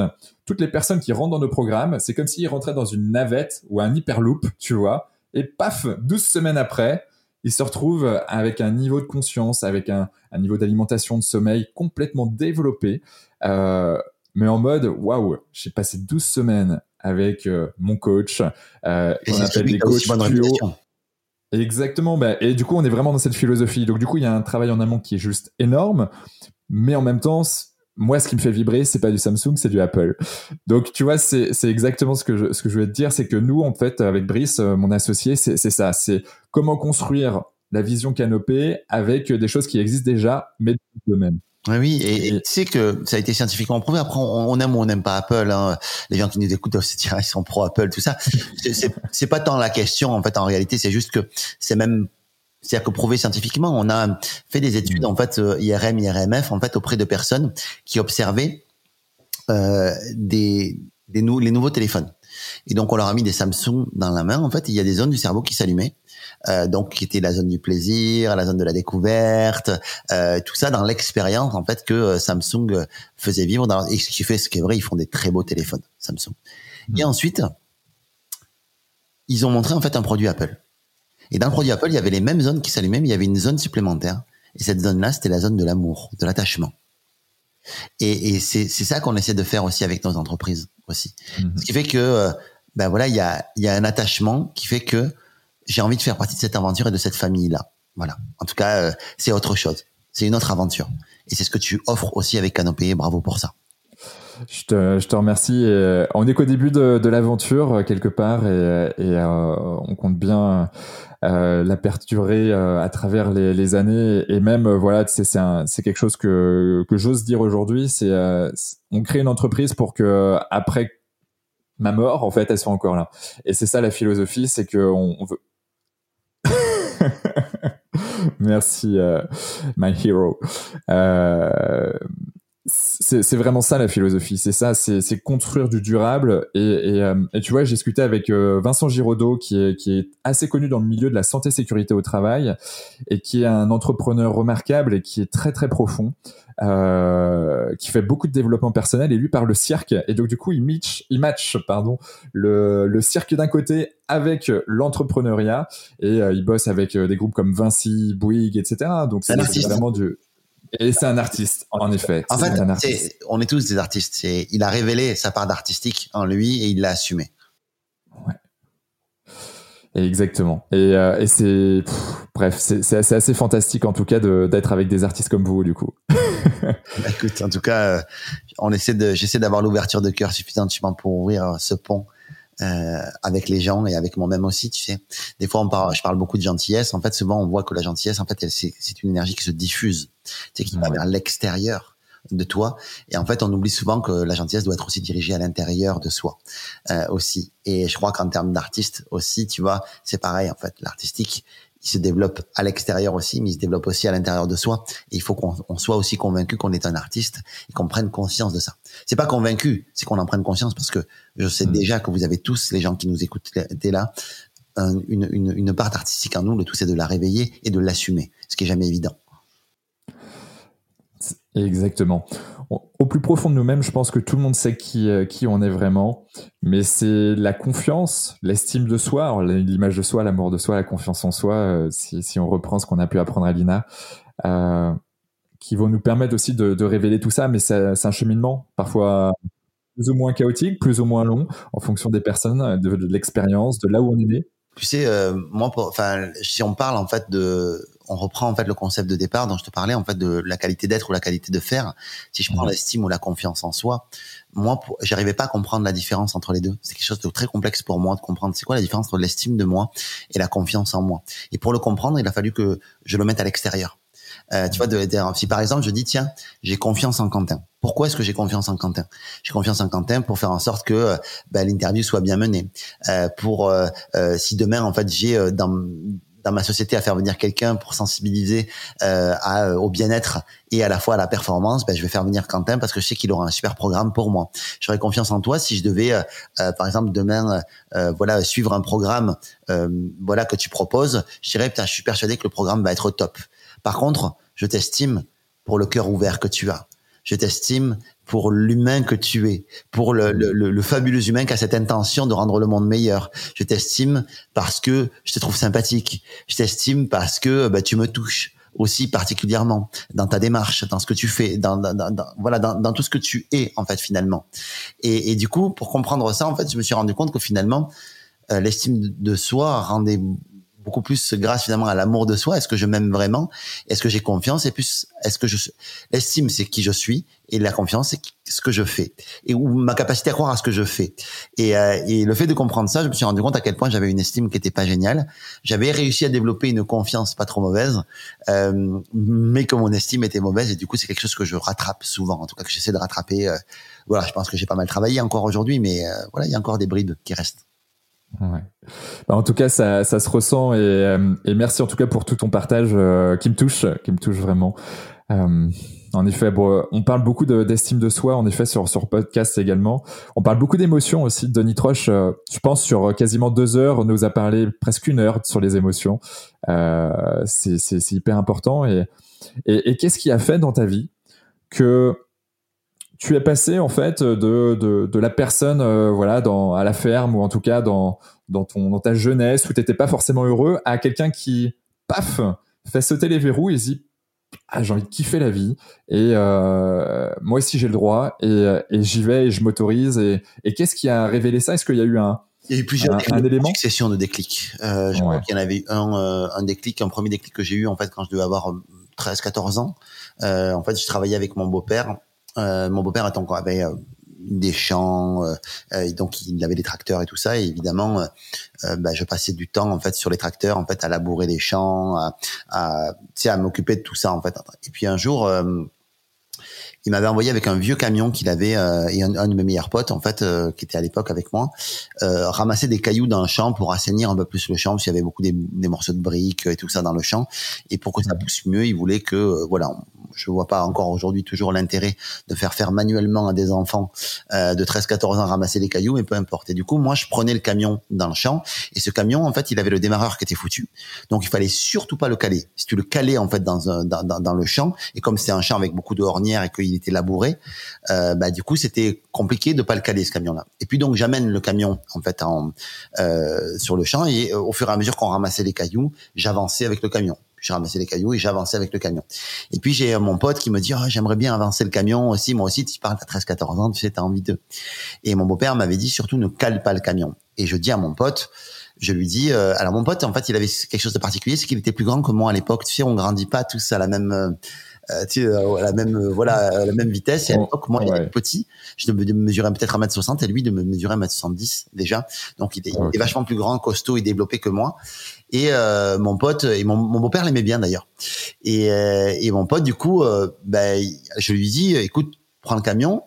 toutes les personnes qui rentrent dans nos programmes, c'est comme s'ils rentraient dans une navette ou un hyperloop, tu vois, et paf, 12 semaines après, ils se retrouvent avec un niveau de conscience, avec un, niveau d'alimentation, de sommeil complètement développé, euh, mais en mode, waouh, j'ai passé 12 semaines avec euh, mon coach, euh, on appelle des coachs Exactement. Bah, et du coup, on est vraiment dans cette philosophie. Donc, du coup, il y a un travail en amont qui est juste énorme. Mais en même temps, moi, ce qui me fait vibrer, c'est pas du Samsung, c'est du Apple. Donc, tu vois, c'est exactement ce que je, ce que je voulais te dire. C'est que nous, en fait, avec Brice, euh, mon associé, c'est ça. C'est comment construire la vision canopée avec des choses qui existent déjà, mais de même. Oui, et, tu sais que ça a été scientifiquement prouvé. Après, on, aime ou on n'aime pas Apple. Hein. Les gens qui nous écoutent doivent se dire ils sont pro Apple, tout ça. C'est pas tant la question en fait. En réalité, c'est juste que c'est même c'est-à-dire que prouvé scientifiquement, on a fait des études en fait euh, IRM, IRMF en fait auprès de personnes qui observaient euh, des, des les nouveaux téléphones. Et donc on leur a mis des Samsung dans la main. En fait, il y a des zones du cerveau qui s'allumaient euh, donc qui était la zone du plaisir, la zone de la découverte, euh, tout ça dans l'expérience en fait que euh, Samsung faisait vivre. Dans, et ce qui fait, ce qui est vrai, ils font des très beaux téléphones Samsung. Mmh. Et ensuite, ils ont montré en fait un produit Apple. Et dans le produit Apple, il y avait les mêmes zones qui s'allumaient, mais il y avait une zone supplémentaire. Et cette zone-là, c'était la zone de l'amour, de l'attachement. Et, et c'est ça qu'on essaie de faire aussi avec nos entreprises aussi. Mmh. Ce qui fait que, ben voilà, il y a, y a un attachement qui fait que j'ai envie de faire partie de cette aventure et de cette famille-là. Voilà. En tout cas, euh, c'est autre chose. C'est une autre aventure. Et c'est ce que tu offres aussi avec Canopé. Bravo pour ça. Je te, je te remercie. Euh, on est qu'au début de, de l'aventure euh, quelque part et, et on compte bien euh, la perdurer à travers les, les, années et même voilà c'est c'est quelque chose que que j'ose dire aujourd'hui c'est on crée une entreprise pour que après ma mort en fait elle soit encore là et c'est ça la philosophie c'est que on, on veut Merci, euh, my hero. Euh, c'est vraiment ça la philosophie, c'est ça, c'est construire du durable. Euh, et tu vois, j'ai discuté avec Vincent Giraudot, qui est, qui est assez connu dans le milieu de la santé sécurité au travail, et qui est un entrepreneur remarquable et qui est très très profond. Euh, qui fait beaucoup de développement personnel et lui par le cirque et donc du coup il match, il match pardon le, le cirque d'un côté avec l'entrepreneuriat et euh, il bosse avec euh, des groupes comme Vinci, Bouygues, etc. Donc c'est vraiment du et c'est un artiste, en effet. En fait, on est tous des artistes. Il a révélé sa part d'artistique en lui et il l'a assumé. Exactement. Et, euh, et c'est bref, c'est assez, assez, fantastique en tout cas d'être avec des artistes comme vous du coup. Bah, écoute, en tout cas, euh, on essaie de, j'essaie d'avoir l'ouverture de cœur suffisante pour ouvrir euh, ce pont euh, avec les gens et avec moi-même aussi. Tu sais, des fois on parle, je parle beaucoup de gentillesse. En fait, souvent on voit que la gentillesse, en fait, c'est une énergie qui se diffuse, tu sais, qui va vers l'extérieur de toi. Et en fait, on oublie souvent que la gentillesse doit être aussi dirigée à l'intérieur de soi euh, aussi. Et je crois qu'en termes d'artiste aussi, tu vois, c'est pareil en fait. L'artistique, il se développe à l'extérieur aussi, mais il se développe aussi à l'intérieur de soi. Et il faut qu'on soit aussi convaincu qu'on est un artiste et qu'on prenne conscience de ça. C'est pas convaincu, c'est qu'on en prenne conscience parce que je sais hmm. déjà que vous avez tous, les gens qui nous écoutent, là, une, une, une part artistique en nous. Le tout, c'est de la réveiller et de l'assumer, ce qui est jamais évident. Exactement. Au plus profond de nous-mêmes, je pense que tout le monde sait qui, euh, on est vraiment, mais c'est la confiance, l'estime de soi, l'image de soi, l'amour de soi, la confiance en soi, euh, si, on reprend ce qu'on a pu apprendre à Lina, euh, qui vont nous permettre aussi de, révéler tout ça, mais c'est un cheminement, parfois plus ou moins chaotique, plus ou moins long, en fonction des personnes, de, l'expérience, de là où on est né. Tu sais, moi, enfin, si on parle en fait de on reprend en fait le concept de départ dont je te parlais en fait de la qualité d'être ou la qualité de faire. Si je prends mhm. l'estime ou la confiance en soi, moi, j'arrivais pas à comprendre la différence entre les deux. C'est quelque chose de très complexe pour moi de comprendre. C'est quoi la différence entre l'estime de moi et la confiance en moi? Et pour le comprendre, il a fallu que je le mette à l'extérieur. Euh, tu vois, de, si par exemple je dis tiens, j'ai confiance en Quentin. Pourquoi est-ce que j'ai confiance en Quentin? J'ai confiance en Quentin pour faire en sorte que euh, ben, l'interview soit bien menée. Euh, pour euh, euh, si demain en fait j'ai dans dans ma société à faire venir quelqu'un pour sensibiliser euh, à, euh, au bien-être et à la fois à la performance, ben, je vais faire venir Quentin parce que je sais qu'il aura un super programme pour moi. J'aurais confiance en toi si je devais, euh, euh par exemple, demain, euh, voilà, suivre un programme, voilà que tu proposes. Je dirais, putain, je suis persuadé que le programme va être au top. Par contre, je t'estime pour le cœur ouvert que tu as. Je t'estime pour l'humain que tu es, pour le, le, le, fabuleux humain qui a cette intention de rendre le monde meilleur. Je t'estime parce que je te trouve sympathique. Je t'estime parce que bah, tu me touches aussi particulièrement dans ta démarche, dans ce que tu fais, dans, dans, dans voilà, dans, dans, tout ce que tu es en fait finalement. Et, et, du coup, pour comprendre ça, en fait, je me suis rendu compte que finalement, euh, l'estime de soi rendait beaucoup plus grâce finalement à l'amour de soi. Est-ce que je m'aime vraiment? Est-ce que j'ai confiance? Et plus, est-ce que je l'estime, c'est qui je suis, et la confiance, c'est ce que je fais, et ou ma capacité à croire à ce que je fais. Et, euh, et le fait de comprendre ça, je me suis rendu compte à quel point j'avais une estime qui était pas géniale. J'avais réussi à développer une confiance pas trop mauvaise, euh, mais que mon estime était mauvaise, et du coup, c'est quelque chose que je rattrape souvent, en tout cas que j'essaie de rattraper. Euh, voilà, je pense que j'ai pas mal travaillé encore aujourd'hui, mais euh, voilà, il y a encore des brides qui restent. Ouais. Bah, en tout cas, ça, ça se ressent et, euh, et, merci en tout cas pour tout ton partage euh, qui me touche, qui me touche vraiment. Euh, en effet, bon, on parle beaucoup d'estime de, soi, en effet, sur sur podcast également. On parle beaucoup d'émotions aussi. Denis Troche, euh, je pense, sur quasiment deux heures, nous a parlé presque une heure sur les émotions. c'est hyper important. Et, et, et qu'est-ce qui a fait dans ta vie que tu es passé en fait de, de, de la personne euh, voilà dans à la ferme ou en tout cas dans dans ton dans ta jeunesse où t'étais pas forcément heureux à quelqu'un qui paf fait sauter les verrous et dit ah, j'ai envie de kiffer la vie et euh, moi aussi j'ai le droit et, et j'y vais et je m'autorise. Et, et qu'est-ce qui a révélé ça? Est-ce qu'il y a eu un il y a eu plusieurs un, un éléments succession de déclics. Euh, je crois qu'il y en avait un, euh, un déclic, un premier déclic que j'ai eu en fait quand je devais avoir 13-14 ans. Euh, en fait, je travaillais avec mon beau-père. euh, mon beau-père encore avait euh, des champs, euh, donc il avait des tracteurs et tout ça. Et évidemment, bah, je passais du temps en fait sur les tracteurs, en fait, à labourer les champs, à, à, à m'occuper de tout ça en fait. Et puis un jour, il m'avait envoyé avec un vieux camion qu'il avait et un, de mes meilleurs potes en fait, qui était à l'époque avec moi, ramasser des cailloux dans le champ pour assainir un peu plus le champ, parce qu'il y avait beaucoup des, des, morceaux de briques et tout ça dans le champ. Et pour que ça pousse mieux, il voulait que voilà, je vois pas encore aujourd'hui toujours l'intérêt de faire faire manuellement à des enfants euh, de 13-14 ans ramasser les cailloux, mais peu importe. Et du coup, moi, je prenais le camion dans le champ, et ce camion, en fait, il avait le démarreur qui était foutu, donc il fallait surtout pas le caler. Si tu le calais en fait dans un, dans, dans, le champ, et comme c'est un champ avec beaucoup de ornières et qu'il était labouré, euh, bah du coup, c'était compliqué de pas le caler ce camion-là. Et puis donc, j'amène le camion en fait en, euh, sur le champ, et euh, au fur et à mesure qu'on ramassait les cailloux, j'avançais avec le camion. Je ramassais les cailloux et j'avançais avec le camion. Et puis j'ai mon pote qui me dit oh, j'aimerais bien avancer le camion aussi. Moi aussi tu parles à 13 14 ans tu sais t'as envie de. Et mon beau-père m'avait dit surtout ne cale pas le camion. Et je dis à mon pote je lui dis euh, alors mon pote en fait il avait quelque chose de particulier c'est qu'il était plus grand que moi à l'époque. Tu sais on grandit pas tous à la même euh, euh, tu sais, à la même voilà la même vitesse et à l'époque moi il était petit je me mesurais peut-être 1m60 et lui de me mesurer 1m70 déjà. Donc il était, il était vachement plus grand costaud et développé que moi. Et euh, mon pote et mon, mon beau-père l'aimait bien d'ailleurs. Et, euh, et mon pote du coup, euh, ben je lui dis, écoute, prends le camion.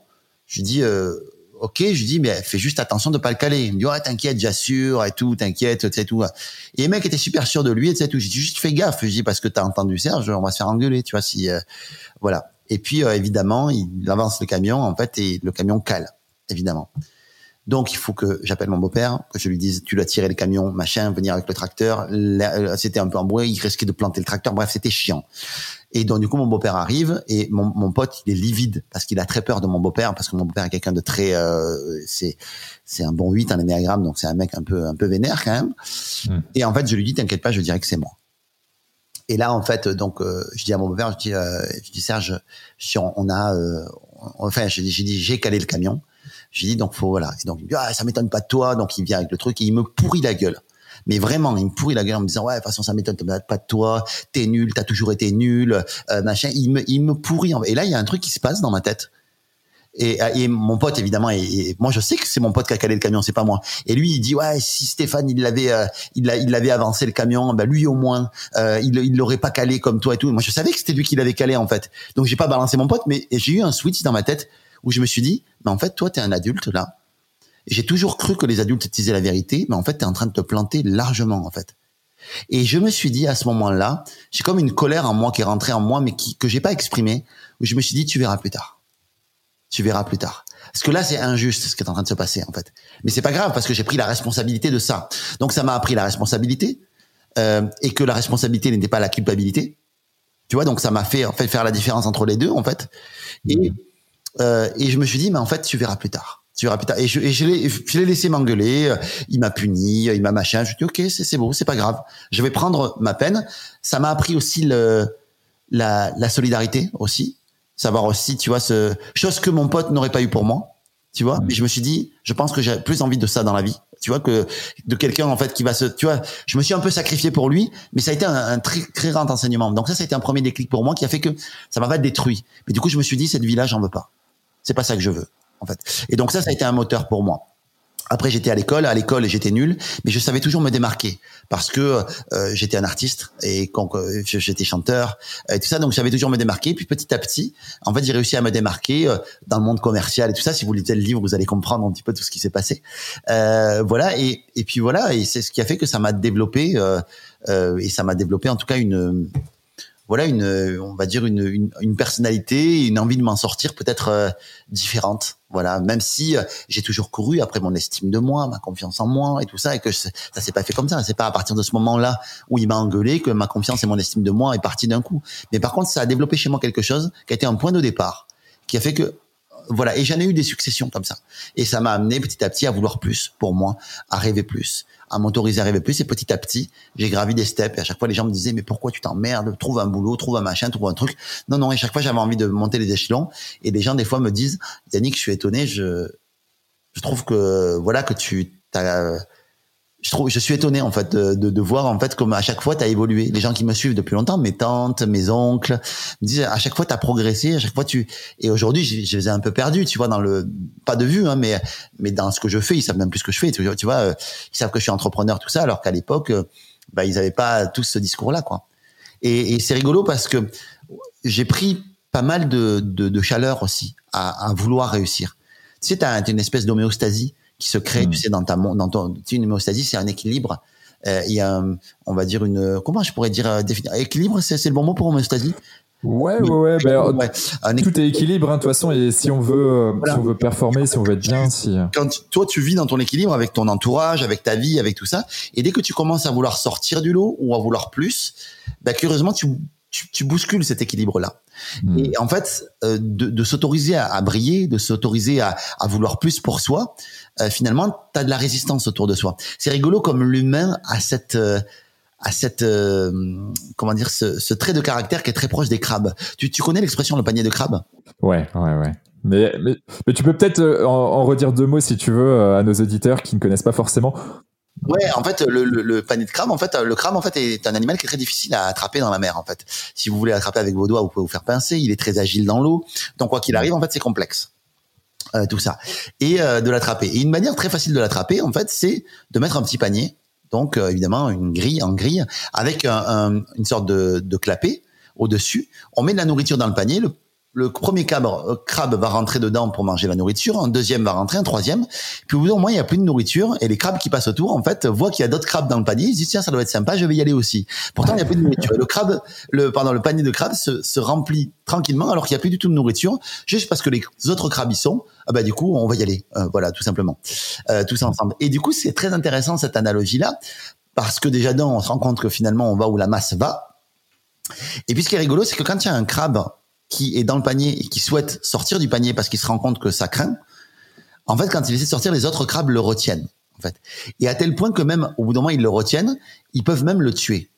Je lui dis, euh, ok. Je dis, mais fais juste attention de pas le caler. Il me dit, ouais, t'inquiète, j'assure et tout, t'inquiète, tu sais tout. Et le mec était super sûr de lui, et tu sais tout. Dis, juste fais gaffe. Je dis parce que t'as entendu Serge, on va se faire engueuler, tu vois si, voilà. Et puis évidemment, il avance le camion en fait et le camion cale, évidemment. Donc il faut que j'appelle mon beau-père, que je lui dise tu dois tirer le camion, machin, venir avec le tracteur. Euh, c'était un peu embrouillé, il risquait de planter le tracteur. Bref, c'était chiant. Et donc du coup mon beau-père arrive et mon, mon pote il est livide parce qu'il a très peur de mon beau-père parce que mon beau-père est quelqu'un de très euh, c'est c'est un bon 8 un énéagramme donc c'est un mec un peu un peu vénère quand même. Mmh. Et en fait je lui dis t'inquiète pas je dirais que c'est moi. Et là en fait donc euh, je dis à mon beau-père je dis je dis Serge on, on a enfin j'ai dit j'ai calé le camion j'ai dit donc faut voilà. Et donc il me dit ah ça m'étonne pas de toi. Donc il vient avec le truc et il me pourrit la gueule. Mais vraiment, il me pourrit la gueule en me disant ouais de toute façon ça m'étonne pas de toi. T'es nul, t'as toujours été nul, euh, machin. Il me il me pourrit. Et là il y a un truc qui se passe dans ma tête. Et, et, mon pote évidemment et, moi je sais que c'est mon pote qui a calé le camion c'est pas moi et lui il dit ouais si Stéphane il l'avait euh, il il l'avait avancé le camion bah lui au moins euh, il il l'aurait pas calé comme toi et tout moi je savais que c'était lui qui l'avait calé en fait donc j'ai pas balancé mon pote mais j'ai eu un switch dans ma tête où je me suis dit, mais en fait, toi, tu es un adulte là. J'ai toujours cru que les adultes disaient la vérité, mais en fait, tu es en train de te planter largement, en fait. Et je me suis dit à ce moment-là, j'ai comme une colère en moi qui est rentrée en moi, mais qui, que j'ai pas exprimée, où je me suis dit, tu verras plus tard. Tu verras plus tard. Parce que là, c'est injuste ce qui est en train de se passer, en fait. Mais c'est pas grave parce que j'ai pris la responsabilité de ça. Donc ça m'a appris la responsabilité euh, et que la responsabilité n'était pas la culpabilité. Tu vois, donc ça m'a fait en fait faire la différence entre les deux, en fait. Et Euh, et je me suis dit, mais en fait, tu verras plus tard. Tu verras plus tard. Et je, et je l'ai, je l'ai laissé m'engueuler. Il m'a puni, il m'a machin. Je dit, ok, c'est, c'est beau, c'est pas grave. Je vais prendre ma peine. Ça m'a appris aussi le, la, la solidarité aussi. Savoir aussi, tu vois, ce chose que mon pote n'aurait pas eu pour moi. Tu vois. Mais je me suis dit, je pense que j'ai plus envie de ça dans la vie. Tu vois que de quelqu'un en fait qui va se, tu vois, je me suis un peu sacrifié pour lui, mais ça a été un, un très très grand enseignement. Donc ça, ça a été un premier déclic pour moi qui a fait que ça m'a pas détruit. Mais du coup, je me suis dit, cette vie-là, j'en veux pas. C'est pas ça que je veux, en fait. Et donc ça, ça a été un moteur pour moi. Après, j'étais à l'école. À l'école, j'étais nul, mais je savais toujours me démarquer parce que euh, j'étais un artiste et quand euh, j'étais chanteur et tout ça. Donc, je savais toujours me démarquer. Puis petit à petit, en fait, j'ai réussi à me démarquer euh, dans le monde commercial et tout ça. Si vous lisez le livre, vous allez comprendre un petit peu tout ce qui s'est passé. Euh, voilà. Et, et puis voilà. Et c'est ce qui a fait que ça m'a développé et ça m'a développé en tout cas une voilà une on va dire une, une, une personnalité une envie de m'en sortir peut-être euh, différente. Voilà même si euh, j'ai toujours couru après mon estime de moi ma confiance en moi et tout ça et que ça s'est pas fait comme ça. C'est pas à partir de ce moment-là où il m'a engueulé que ma confiance et mon estime de moi est partie d'un coup. Mais par contre ça a développé chez moi quelque chose qui a été un point de départ qui a fait que voilà et j'en ai eu des successions comme ça. Et ça m'a amené petit à petit à vouloir plus pour moi à rêver plus à m'autoriser à rêver plus. Et petit à petit j'ai gravi des steps. Et à chaque fois les gens me disaient mais pourquoi tu t'emmerdes? Trouve un boulot trouve un machin trouve un truc. Non non. Et chaque fois j'avais envie de monter les échelons. Et des gens des fois me disent Yannick je suis étonné. Je je trouve que voilà que tu t'as je trouve je suis étonné en fait de, de, de voir en fait comme à chaque fois tu as évolué. Les gens qui me suivent depuis longtemps mes tantes mes oncles me disent à chaque fois tu as progressé à chaque fois tu et aujourd'hui je, je les ai un peu perdus tu vois dans le pas de vue hein, mais mais dans ce que je fais ils savent même plus ce que je fais tu vois, tu euh, ils savent que je suis entrepreneur tout ça alors qu'à l'époque euh, bah ils avaient pas tous ce discours là quoi. Et, et c'est rigolo parce que j'ai pris pas mal de, de, de chaleur aussi à, à vouloir réussir. Tu sais t'as une espèce d'homéostasie qui se crée, Mm. tu sais, dans ta dans ton, tu sais, une homéostasie, c'est un équilibre. Euh, Il y a, un- on va dire une, comment je pourrais dire euh, définir équilibre, c'est c'est le bon mot pour homéostasie? Ouais, ouais, ouais. ben, Ouais, équ- tout est équilibre, hein, de toute façon, et si on veut, euh, Voilà. si on veut performer, si on veut être bien, si. quand tu- toi tu vis dans ton équilibre avec ton entourage, avec ta vie, avec tout ça, et dès que tu commences à vouloir sortir du lot ou à vouloir plus, bah curieusement tu tu, tu bouscules cet équilibre-là. Hmm. Et en fait, euh, de, de s'autoriser à, à briller, de s'autoriser à, à vouloir plus pour soi, euh, finalement, tu as de la résistance autour de soi. C'est rigolo comme l'humain a cette euh, a cette euh, comment dire ce, ce trait de caractère qui est très proche des crabes. Tu, tu connais l'expression le panier de crabes? Ouais, ouais, ouais. Mais, mais, mais tu peux peut-être euh, en, en redire deux mots si tu veux euh, à nos auditeurs qui ne connaissent pas forcément. Ouais, en fait, le, le, le panier de crabe, en fait, le crabe, en fait, est un animal qui est très difficile à attraper dans la mer, en fait. Si vous voulez l'attraper avec vos doigts, vous pouvez vous faire pincer. Il est très agile dans l'eau. Donc, quoi qu'il arrive, en fait, c'est complexe. Euh, tout ça. Et euh, de l'attraper. Et une manière très facile de l'attraper, en fait, c'est de mettre un petit panier. Donc, euh, évidemment, une grille en grille avec un, un- une sorte de, de clapet au-dessus. On met de la nourriture dans le panier. Le, le premier crabe, euh, crabe va rentrer dedans pour manger la nourriture. Un deuxième va rentrer, un troisième. Puis au bout d'un moment, il y a plus de nourriture et les crabes qui passent autour, en fait, voient qu'il y a d'autres crabes dans le panier. Ils se disent tiens, ça doit être sympa, je vais y aller aussi. Pourtant, il n'y a plus de nourriture. Le crabe, le pardon, le panier de crabes se, se remplit tranquillement alors qu'il n'y a plus du tout de nourriture, juste parce que les autres crabes y sont. Ah bah du coup, on va y aller. Euh, voilà, tout simplement, euh, tous ensemble. Et du coup, c'est très intéressant cette analogie-là parce que déjà d'un, on se rend compte que finalement, on va où la masse va. Et puis ce qui est rigolo, c'est que quand il y a un crabe qui est dans le panier et qui souhaite sortir du panier parce qu'il se rend compte que ça craint, en fait, quand il essaie de sortir, les autres crabes le retiennent. En fait. Et à tel point que même au bout d'un moment, ils le retiennent, ils peuvent même le tuer.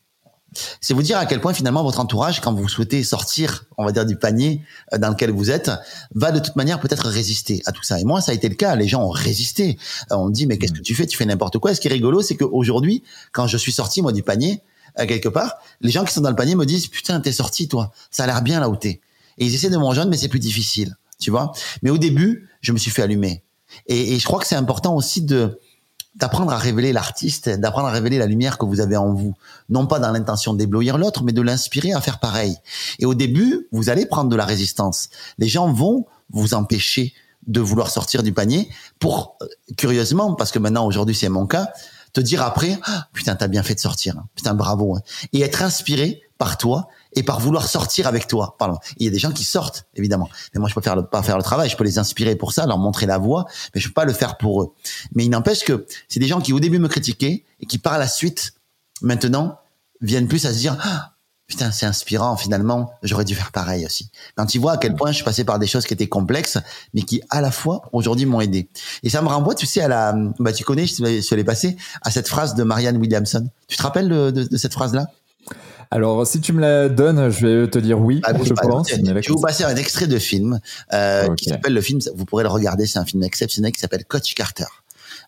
C'est vous dire à quel point finalement votre entourage, quand vous souhaitez sortir, on va dire, du panier euh, dans lequel vous êtes, va de toute manière peut-être résister à tout ça. Et moi, ça a été le cas. Les gens ont résisté. Euh, On dit, mais qu'est-ce que tu fais? Tu fais n'importe quoi. Et ce qui est rigolo, c'est qu'aujourd'hui, quand je suis sorti, moi, du panier, euh, quelque part, les gens qui sont dans le panier me disent, putain, t'es sorti, toi. Ça a l'air bien là où t'es. Et ils essaient de me mais c'est plus difficile. Tu vois Mais au début, je me suis fait allumer. Et, et je crois que c'est important aussi de d'apprendre à révéler l'artiste, d'apprendre à révéler la lumière que vous avez en vous, non pas dans l'intention d'éblouir l'autre, mais de l'inspirer à faire pareil. Et au début, vous allez prendre de la résistance. Les gens vont vous empêcher de vouloir sortir du panier pour, euh, curieusement, parce que maintenant, aujourd'hui, c'est mon cas, te dire après, Ah, putain, t'as bien fait de sortir, hein. putain, bravo, hein. et être inspiré par toi et par vouloir sortir avec toi. Pardon. Il y a des gens qui sortent, évidemment. Mais moi, je peux faire le, pas faire le travail. Je peux les inspirer pour ça, leur montrer la voie, mais je peux pas le faire pour eux. Mais il n'empêche que c'est des gens qui, au début, me critiquaient et qui, par la suite, maintenant, viennent plus à se dire, Ah, putain, c'est inspirant finalement, j'aurais dû faire pareil aussi. Quand tu vois à quel point je suis passé par des choses qui étaient complexes, mais qui à la fois aujourd'hui m'ont aidé. Et ça me renvoie, tu sais, à la, bah tu connais, je suis allé passer à cette phrase de Marianne Williamson. Tu te rappelles de, de, cette phrase-là? Alors, si tu me la donnes, je vais te dire oui, ah, je pense. Je vais vous passer un extrait de film euh, qui s'appelle le film. Vous pourrez le regarder. C'est un film exceptionnel qui s'appelle Coach Carter.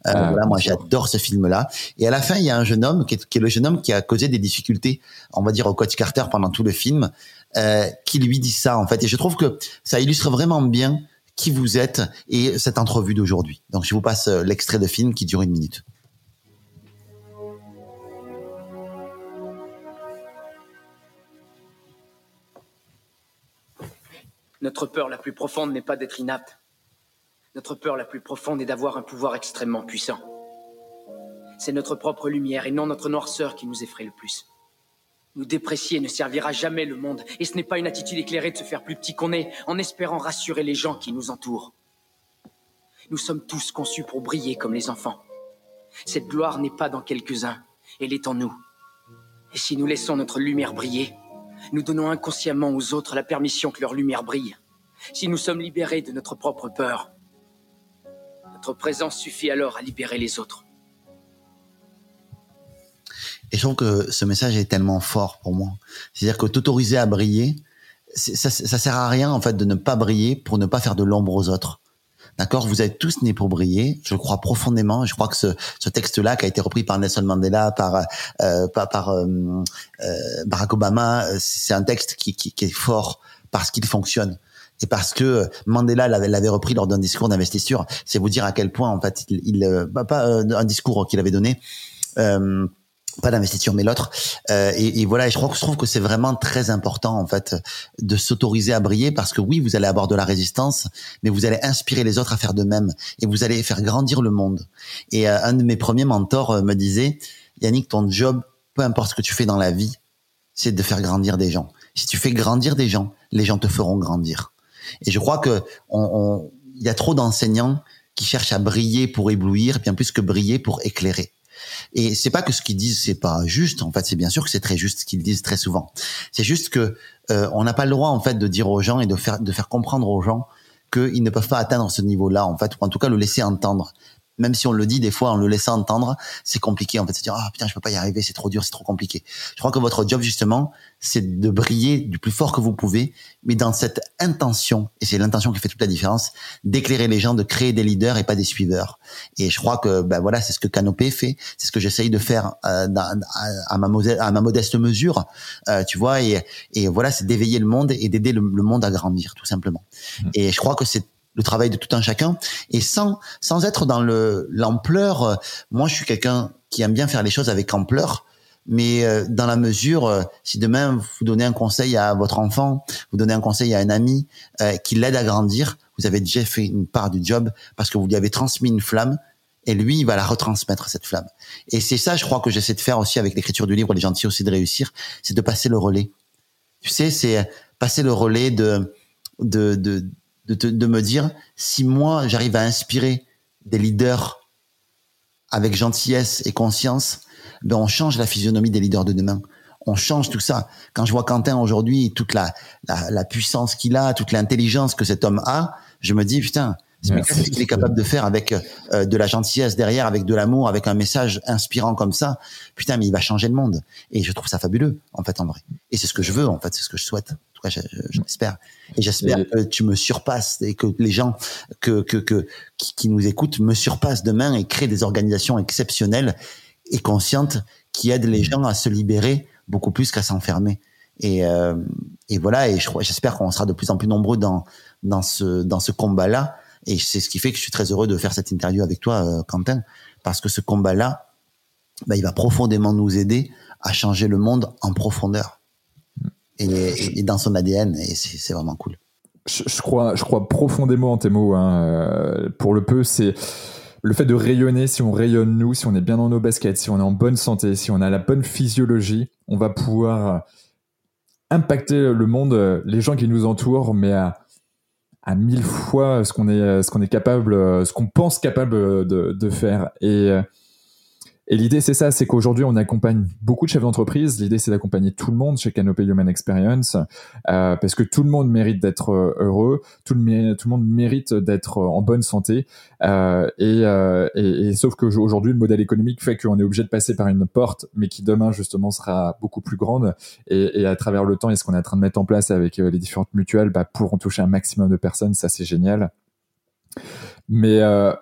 Euh, ah, voilà, moi j'adore ce film-là. Et à la fin, il y a un jeune homme qui est, qui est, le jeune homme qui a causé des difficultés, on va dire, au coach Carter pendant tout le film, euh, qui lui dit ça en fait. Et je trouve que ça illustre vraiment bien qui vous êtes et cette entrevue d'aujourd'hui. Donc je vous passe l'extrait de film qui dure une minute. Notre peur la plus profonde n'est pas d'être inapte, notre peur la plus profonde est d'avoir un pouvoir extrêmement puissant. C'est notre propre lumière et non notre noirceur qui nous effraie le plus. Nous déprécier ne servira jamais le monde, et ce n'est pas une attitude éclairée de se faire plus petit qu'on est, en espérant rassurer les gens qui nous entourent. Nous sommes tous conçus pour briller comme les enfants. Cette gloire n'est pas dans quelques-uns, elle est en nous. Et si nous laissons notre lumière briller, nous donnons inconsciemment aux autres la permission que leur lumière brille. Si nous sommes libérés de notre propre peur, notre présence suffit alors à libérer les autres. Et je trouve que ce message est tellement fort pour moi. C'est-à-dire que t'autoriser à briller, ça, ça sert à rien en fait de ne pas briller pour ne pas faire de l'ombre aux autres. D'accord? Vous êtes tous nés pour briller. Je crois profondément. Je crois que ce, ce texte-là, qui a été repris par Nelson Mandela, par euh, par, euh, euh Barack Obama, c'est un texte qui, qui, qui est fort parce qu'il fonctionne et parce que Mandela l'avait repris lors d'un discours d'investiture. C'est vous dire à quel point en fait il, il euh, pas euh, un discours qu'il avait donné. Euh, pas d'investiture mais l'autre. Euh, et, et, voilà et je crois je trouve que c'est vraiment très important en fait de s'autoriser à briller parce que oui vous allez avoir de la résistance mais vous allez inspirer les autres à faire de même et vous allez faire grandir le monde. Et un de mes premiers mentors me disait Yannick ton job peu importe ce que tu fais dans la vie c'est de faire grandir des gens. Si tu fais grandir des gens les gens te feront grandir. Et je crois que on, il y a trop d'enseignants qui cherchent à briller pour éblouir, bien plus que briller pour éclairer. Et c'est pas que ce qu'ils disent c'est pas juste. En fait, c'est bien sûr que c'est très juste ce qu'ils disent très souvent. C'est juste que euh, on n'a pas le droit en fait de dire aux gens et de faire de faire comprendre aux gens qu'ils ne peuvent pas atteindre ce niveau-là en fait, ou en tout cas le laisser entendre même si on le dit des fois en le laissant entendre, c'est compliqué en fait. Se dire ah putain je peux pas y arriver, c'est trop dur, c'est trop compliqué. Je crois que votre job justement, c'est de briller du plus fort que vous pouvez, mais dans cette intention et c'est l'intention qui fait toute la différence, d'éclairer les gens, de créer des leaders et pas des suiveurs. Et je crois que ben voilà, c'est ce que Canopé fait, c'est ce que j'essaye de faire euh, dans, à, ma à ma modeste mesure, euh, tu vois. Et, et voilà, c'est d'éveiller le monde et d'aider le, le, monde à grandir tout simplement. Mmh. Et je crois que c'est le travail de tout un chacun. Et sans sans être dans le l'ampleur euh, moi je suis quelqu'un qui aime bien faire les choses avec ampleur. Mais euh, dans la mesure euh, si demain vous donnez un conseil à votre enfant vous donnez un conseil à un ami qui l'aide à grandir vous avez déjà fait une part du job parce que vous lui avez transmis une flamme et lui il va la retransmettre cette flamme. Et c'est ça je crois que j'essaie de faire aussi avec l'écriture du livre les gentils aussi de réussir c'est de passer le relais. Tu sais c'est passer le relais de de, de de, de me dire si moi j'arrive à inspirer des leaders avec gentillesse et conscience, ben on change la physionomie des leaders de demain. On change tout ça. Quand je vois Quentin aujourd'hui, toute la, la, la puissance qu'il a, toute l'intelligence que cet homme a, je me dis putain, ce qu'il est capable de faire avec euh, de la gentillesse derrière, avec de l'amour, avec un message inspirant comme ça, putain, mais il va changer le monde. Et je trouve ça fabuleux, en fait, en vrai. Et c'est ce que je veux, en fait, c'est ce que je souhaite. En tout cas, j'espère. Et j'espère que tu me surpasses et que les gens que, que, que qui, qui, nous écoutent me surpassent demain et créent des organisations exceptionnelles et conscientes qui aident les gens à se libérer beaucoup plus qu'à s'enfermer. Et, euh, et voilà. Et j'espère qu'on sera de plus en plus nombreux dans dans ce dans ce combat-là et c'est ce qui fait que je suis très heureux de faire cette interview avec toi, euh, Quentin, parce que ce combat-là, bah, il va profondément nous aider à changer le monde en profondeur et, et, dans son ADN. Et c'est vraiment cool. Je, crois, je crois profondément en tes mots. Hein. Euh, pour le peu, c'est le fait de rayonner. Si on rayonne nous, si on est bien dans nos baskets, si on est en bonne santé, si on a la bonne physiologie, on va pouvoir impacter le monde, les gens qui nous entourent, mais à à mille fois ce qu'on est ce qu'on est capable ce qu'on pense capable de, de faire et Et l'idée, c'est ça, c'est qu'aujourd'hui, on accompagne beaucoup de chefs d'entreprise. L'idée, c'est d'accompagner tout le monde chez Canopy Human Experience, euh, parce que tout le monde mérite d'être euh, heureux, tout le, monde mérite d'être en bonne santé. Euh, et, euh, et, et, sauf qu'aujourd'hui, le modèle économique fait qu'on est obligé de passer par une porte, mais qui demain, justement, sera beaucoup plus grande. Et, et à travers le temps, et ce qu'on est en train de mettre en place avec euh, les différentes mutuelles, bah, pourront toucher un maximum de personnes. Ça, c'est génial. Mais euh,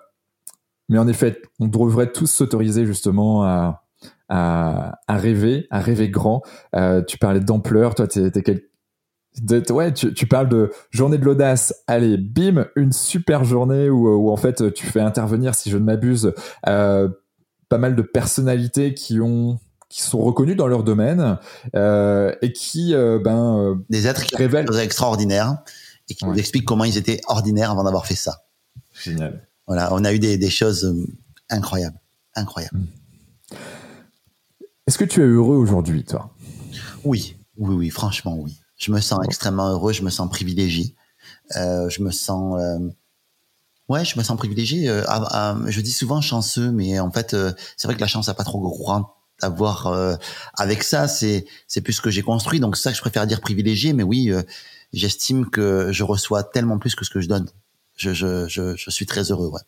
mais en effet, on devrait tous s'autoriser justement à, à, à, rêver, à rêver grand. Euh, tu parlais d'ampleur, toi, t'es, t'es quel... de, ouais, tu, tu, parles de journée de l'audace. Allez, bim, une super journée où, où en fait tu fais intervenir, si je ne m'abuse, euh, pas mal de personnalités qui ont qui sont reconnus dans leur domaine euh, et qui euh, ben euh, des êtres qui révèlent des extraordinaires et qui ouais. nous expliquent comment ils étaient ordinaires avant d'avoir fait ça. Génial. Voilà, on a eu des, des choses incroyables, incroyables. Est-ce que tu es heureux aujourd'hui, toi? Oui, oui, oui, franchement, oui. Je me sens extrêmement heureux, je me sens privilégié, euh, je me sens, euh, ouais, je me sens privilégié. Euh, je dis souvent chanceux, mais en fait, euh, c'est vrai que la chance n'a pas trop grand à voir euh, avec ça. C'est c'est plus ce que j'ai construit, donc ça je préfère dire privilégié. Mais oui, j'estime que je reçois tellement plus que ce que je donne je, je, je, je, suis très heureux. Ouais.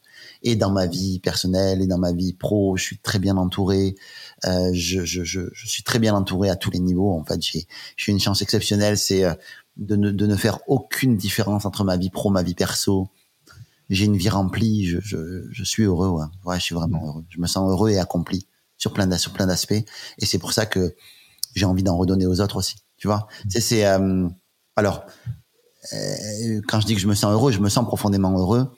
Et dans ma vie personnelle et dans ma vie pro, je suis très bien entouré. Euh, je, je, je, je, suis très bien entouré à tous les niveaux. En fait, j'ai j'ai une chance exceptionnelle, c'est euh, de ne, de ne faire aucune différence entre ma vie pro, ma vie perso. J'ai une vie remplie. Je, je, je suis heureux. Ouais. ouais, je suis vraiment heureux. Je me sens heureux et accompli sur plein sur plein d'aspects. Et c'est pour ça que j'ai envie d'en redonner aux autres aussi. Tu vois, c'est c'est euh, alors quand je dis que je me sens heureux, je me sens profondément heureux.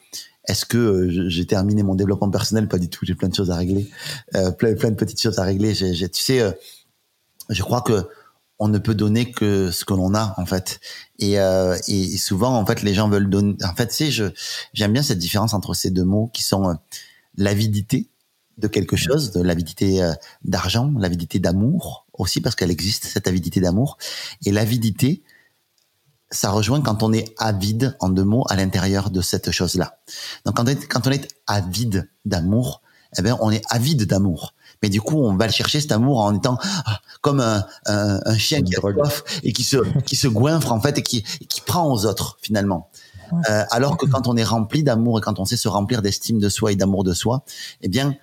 Est-ce que euh, j'ai terminé mon développement personnel? Pas du tout. J'ai plein de choses à régler, euh, plein, plein de petites choses à régler. Tu sais, euh, je crois que on ne peut donner que ce que l'on a en fait. Et, euh, et souvent, en fait, les gens veulent donner. En fait, tu sais, je j'aime bien cette différence entre ces deux mots qui sont l'avidité de quelque chose, de l'avidité d'argent, l'avidité d'amour aussi parce qu'elle existe cette avidité d'amour et l'avidité ça rejoint quand on est avide, en deux mots, à l'intérieur de cette chose-là. Donc quand on est, quand on est avide d'amour, eh bien, on est avide d'amour. Mais du coup, on va le chercher cet amour en étant ah, comme un, un, un chien qui a soif et qui se qui se goinfre en fait et qui qui prend aux autres finalement. Euh, alors que quand on est rempli d'amour et quand on sait se remplir d'estime de soi et d'amour de soi, eh bien,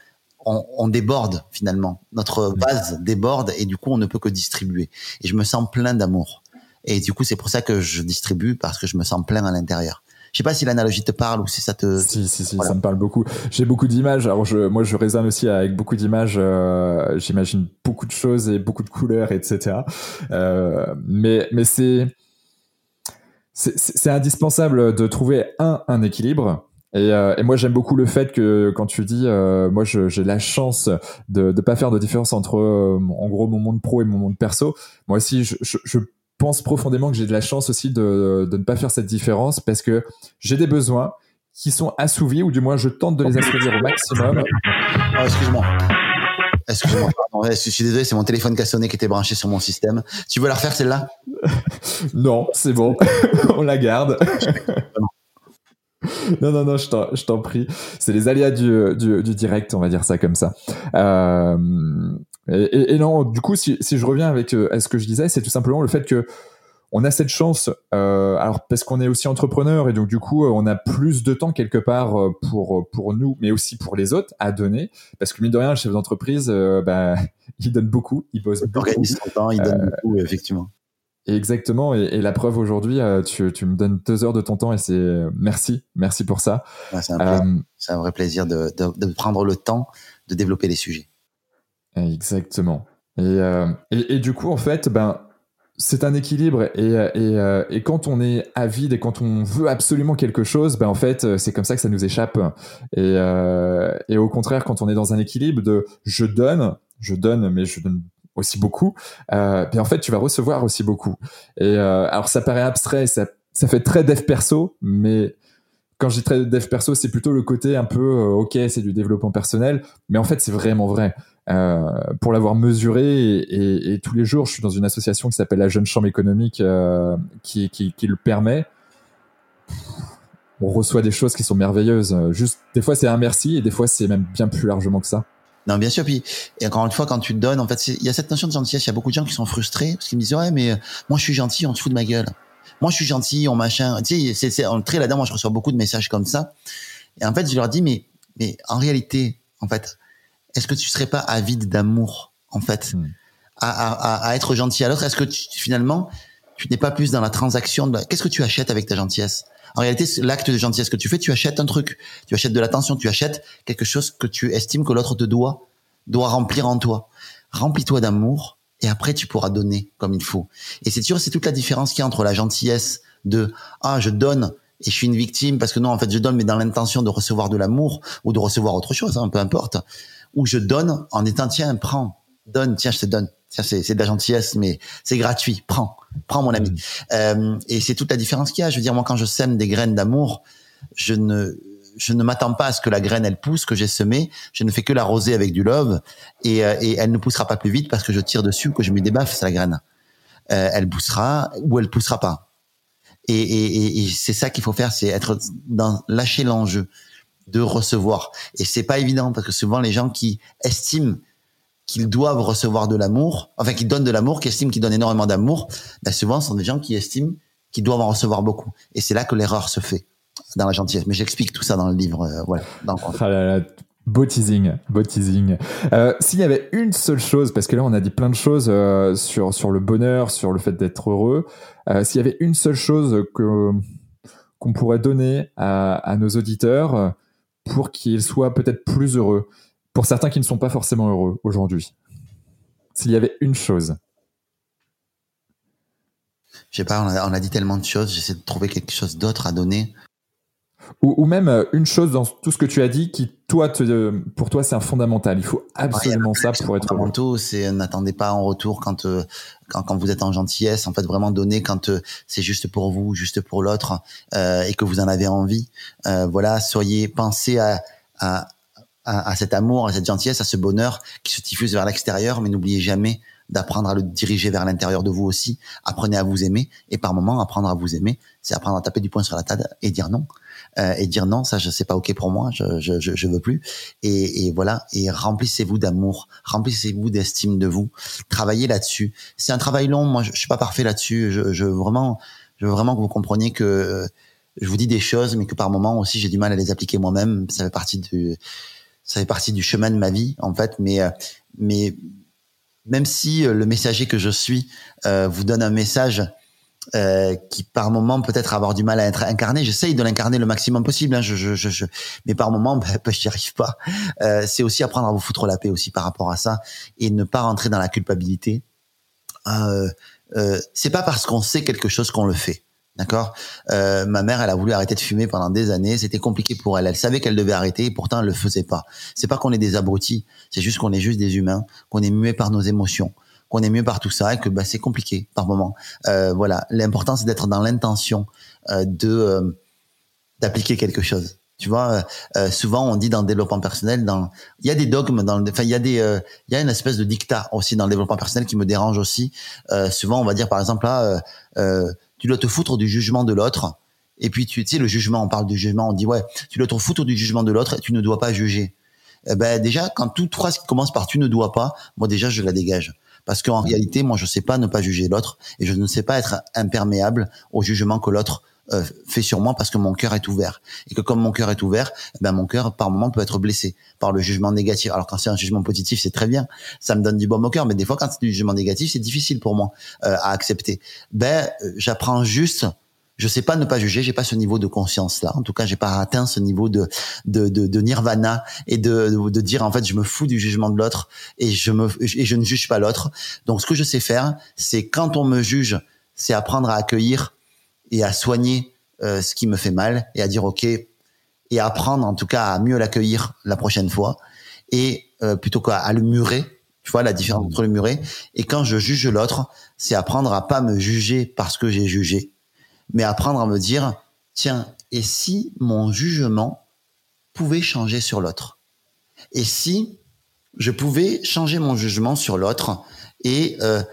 on, on, déborde finalement. Notre vase déborde et du coup, on ne peut que distribuer. Et je me sens plein d'amour. Et du coup, c'est pour ça que je distribue parce que je me sens plein à l'intérieur. Je sais pas si l'analogie te parle ou si ça te. Si si si, voilà. ça me parle beaucoup. J'ai beaucoup d'images. Alors je, moi, je résonne aussi avec beaucoup d'images. Euh, J'imagine beaucoup de choses et beaucoup de couleurs, etc. Euh, mais mais c'est c'est indispensable de trouver un un équilibre. Et, euh, et, moi, j'aime beaucoup le fait que quand tu dis, euh, moi, j'ai la chance de ne pas faire de différence entre, euh, en gros, mon monde pro et mon monde perso. Moi aussi, je, je, je pense profondément que j'ai de la chance aussi de, de ne pas faire cette différence parce que j'ai des besoins qui sont assouvis ou du moins je tente de les assouvir au maximum. Oh, excuse-moi. Excuse-moi, je suis désolé, c'est mon téléphone qui a sonné qui était branché sur mon système. Tu veux la refaire celle-là? Non, c'est bon, on la garde. non, non, non, je t'en prie. C'est les aléas du, du, du, direct, on va dire ça comme ça. Euh, et, et, et, non, du coup, si, si je reviens avec euh, à ce que je disais, c'est tout simplement le fait que on a cette chance, euh, alors parce qu'on est aussi entrepreneur et donc du coup on a plus de temps quelque part euh, pour pour nous, mais aussi pour les autres à donner, parce que mine de rien, le chef d'entreprise, euh, bah, il donne beaucoup, il bosse il beaucoup, organise son temps, il donne euh, beaucoup, effectivement. Exactement, et, et, la preuve aujourd'hui, tu, tu, me donnes deux heures de ton temps et c'est merci, merci pour ça. Ouais, c'est, un c'est un vrai plaisir de, de, de prendre le temps de développer les sujets. Exactement. Et, euh, et, et, du coup, en fait, ben, c'est un équilibre. Et, et, euh, et, quand on est avide et quand on veut absolument quelque chose, ben, en fait, c'est comme ça que ça nous échappe. Et, euh, et au contraire, quand on est dans un équilibre de je donne, je donne, mais je donne aussi beaucoup, euh, ben, en fait, tu vas recevoir aussi beaucoup. Et alors, ça paraît abstrait, ça, ça fait très dev perso, mais quand je dis très dev perso, c'est plutôt le côté un peu, ok, c'est du développement personnel, mais en fait, c'est vraiment vrai. Euh, pour l'avoir mesuré et, et, et, tous les jours, je suis dans une association qui s'appelle la Jeune Chambre économique euh, qui, qui, qui, le permet. On reçoit des choses qui sont merveilleuses. Juste, des fois, c'est un merci et des fois, c'est même bien plus largement que ça. Non, bien sûr. Puis, et encore une fois, quand tu donnes, en fait, il y a cette notion de gentillesse. Il y a beaucoup de gens qui sont frustrés parce qu'ils me disent, ouais, mais euh, moi, je suis gentil, on se fout de ma gueule. Moi, je suis gentil, on machin. Tu sais, c'est, c'est, très là-dedans, moi, je reçois beaucoup de messages comme ça. Et en fait, je leur dis, mais, mais en réalité, en fait, est-ce que tu serais pas avide d'amour, en fait, Hmm. à, à, à, être gentil à l'autre? Est-ce que tu, finalement, tu n'es pas plus dans la transaction de. Qu'est-ce que tu achètes avec ta gentillesse? En réalité, l'acte de gentillesse que tu fais, tu achètes un truc. Tu achètes de l'attention, tu achètes quelque chose que tu estimes que l'autre te doit, doit remplir en toi. Remplis-toi d'amour et après tu pourras donner comme il faut. Et c'est sûr, c'est toute la différence qu'il y a entre la gentillesse de ah je donne et je suis une victime parce que non en fait je donne mais dans l'intention de recevoir de l'amour ou de recevoir autre chose, hein, peu importe. Ou je donne en étant tiens prends, donne, tiens je te donne. Tiens c'est c'est de la gentillesse mais c'est gratuit, prends, prends mon ami. Euh, et c'est toute la différence qu'il y a. Je veux dire moi quand je sème des graines d'amour, je ne je ne m'attends pas à ce que la graine elle pousse que j'ai semée. Je ne fais que l'arroser avec du love et, euh, et elle ne poussera pas plus vite parce que je tire dessus que je mets des baffes sur la graine. Euh, elle poussera ou elle poussera pas. Et, et, et, et c'est ça qu'il faut faire, c'est être dans lâcher l'enjeu de recevoir. Et c'est pas évident parce que souvent les gens qui estiment qu'ils doivent recevoir de l'amour, enfin qui donnent de l'amour, qui estiment qu'ils donnent énormément d'amour, ben souvent ce sont des gens qui estiment qu'ils doivent en recevoir beaucoup. Et c'est là que l'erreur se fait dans la gentillesse. Mais j'explique tout ça dans le livre. Euh, voilà. Ah là là, beau teasing, beau teasing. Euh, S'il y avait une seule chose, parce que là on a dit plein de choses euh, sur sur le bonheur, sur le fait d'être heureux. Euh, S'il y avait une seule chose que qu'on pourrait donner à, à nos auditeurs pour qu'ils soient peut-être plus heureux, pour certains qui ne sont pas forcément heureux aujourd'hui. S'il y avait une chose. Je sais pas, on a, on a dit tellement de choses, j'essaie de trouver quelque chose d'autre à donner. Ou, ou même euh, une chose dans tout ce que tu as dit qui, toi, te, euh, pour toi, c'est un fondamental. Il faut absolument ça pour être heureux. C'est n'attendez pas en retour quand, euh, quand quand vous êtes en gentillesse. En fait, vraiment donner quand euh, c'est juste pour vous, juste pour l'autre, euh, et que vous en avez envie. Euh, voilà, soyez, pensez à, à à, à cet amour, à cette gentillesse, à ce bonheur qui se diffuse vers l'extérieur, mais n'oubliez jamais d'apprendre à le diriger vers l'intérieur de vous aussi. Apprenez à vous aimer, et par moment, apprendre à vous aimer, c'est apprendre à taper du poing sur la table et dire non. Euh, et dire non, ça je sais pas ok pour moi, je je je, veux plus. Et, et voilà, et remplissez-vous d'amour, remplissez-vous d'estime de vous, travaillez là-dessus. C'est un travail long, moi je, je suis pas parfait là-dessus. Je, je vraiment, je veux vraiment que vous compreniez que euh, je vous dis des choses, mais que par moment aussi j'ai du mal à les appliquer moi-même. Ça fait partie du, ça fait partie du chemin de ma vie en fait. Mais euh, mais même si le messager que je suis euh, vous donne un message euh, qui par moment peut-être avoir du mal à être incarné. J'essaye de l'incarner le maximum possible, hein, je, je, je, mais par moment, ben, ben, j'y arrive pas. Euh, c'est aussi apprendre à vous foutre la paix aussi par rapport à ça et ne pas rentrer dans la culpabilité. Euh, euh, c'est pas parce qu'on sait quelque chose qu'on le fait. D'accord? Euh, ma mère, elle a voulu arrêter de fumer pendant des années. C'était compliqué pour elle. Elle savait qu'elle devait arrêter, et pourtant elle le faisait pas. C'est pas qu'on est des abrutis. C'est juste qu'on est juste des humains, qu'on est muet par nos émotions, qu'on est muet par tout ça, et que bah, c'est compliqué par moment. Euh, voilà. L'important c'est d'être dans l'intention euh, de euh, d'appliquer quelque chose. Tu vois, euh, euh, souvent on dit dans le développement personnel, dans il y a des dogmes, dans enfin il y a des, euh, il y a une espèce de dictat aussi dans le développement personnel qui me dérange aussi. Souvent on va dire par exemple là, tu dois te foutre du jugement de l'autre. Et puis tu, tu sais le jugement, on parle du jugement, on dit ouais, tu dois te foutre du jugement de l'autre et tu ne dois pas juger. Eh ben déjà quand toute phrase qui commence par tu ne dois pas, moi déjà je la dégage. Parce qu'en réalité, moi, je sais pas ne pas juger l'autre et je ne sais pas être imperméable au jugement que l'autre euh, fait sur moi parce que mon cœur est ouvert. Et que comme mon cœur est ouvert, eh ben mon cœur, par moment, peut être blessé par le jugement négatif. Alors quand c'est un jugement positif, c'est très bien. Ça me donne du baume au cœur. Mais des fois, quand c'est du jugement négatif, c'est difficile pour moi euh, à accepter. Ben, euh, j'apprends juste je sais pas ne pas juger, j'ai pas ce niveau de conscience là. En tout cas, j'ai pas atteint ce niveau de de, de, de nirvana et de, de de dire en fait je me fous du jugement de l'autre et je me et je ne juge pas l'autre. Donc ce que je sais faire, c'est quand on me juge, c'est apprendre à accueillir et à soigner euh, ce qui me fait mal et à dire ok et apprendre en tout cas à mieux l'accueillir la prochaine fois et euh, plutôt qu'à à le murer. Tu vois la différence entre le murer et quand je juge l'autre, c'est apprendre à pas me juger parce que j'ai jugé mais apprendre à me dire, tiens, et si mon jugement pouvait changer sur l'autre? Et si je pouvais changer mon jugement sur l'autre et euh,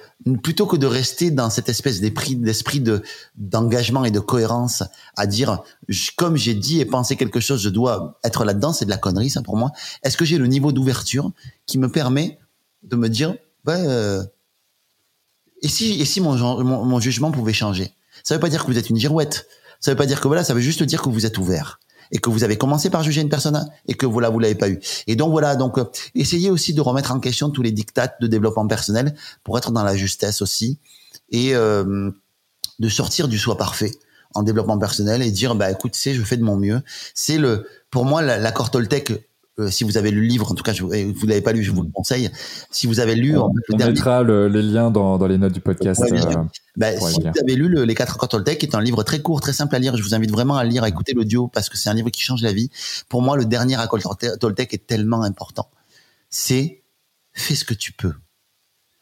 plutôt que de rester dans cette espèce d'esprit d'esprit de d'engagement et de cohérence à dire comme j'ai dit et pensé quelque chose je dois être là-dedans c'est de la connerie ça pour moi est-ce que j'ai le niveau d'ouverture qui me permet de me dire bah, euh, et si et si mon jugement pouvait changer? Ça veut pas dire que vous êtes une girouette ça veut pas dire que voilà ça veut juste dire que vous êtes ouvert et que vous avez commencé par juger une personne et que voilà vous l'avez pas eu. Et donc voilà donc euh, essayez aussi de remettre en question tous les dictats de développement personnel pour être dans la justesse aussi et euh, de sortir du soi parfait en développement personnel et dire bah écoute c'est je fais de mon mieux. C'est le pour moi l'accord Toltec euh, si vous avez lu le livre, en tout cas, je, vous l'avez pas lu, je vous le conseille. Si vous avez lu, on, mettra les liens dans, dans, les notes du podcast. Euh, bah, si vous avez lu le, les quatre accords Toltec, qui est un livre très court, très simple à lire, je vous invite vraiment à lire, à écouter l'audio parce que c'est un livre qui change la vie. Pour moi, le dernier accord Toltec est tellement important. C'est fais ce que tu peux.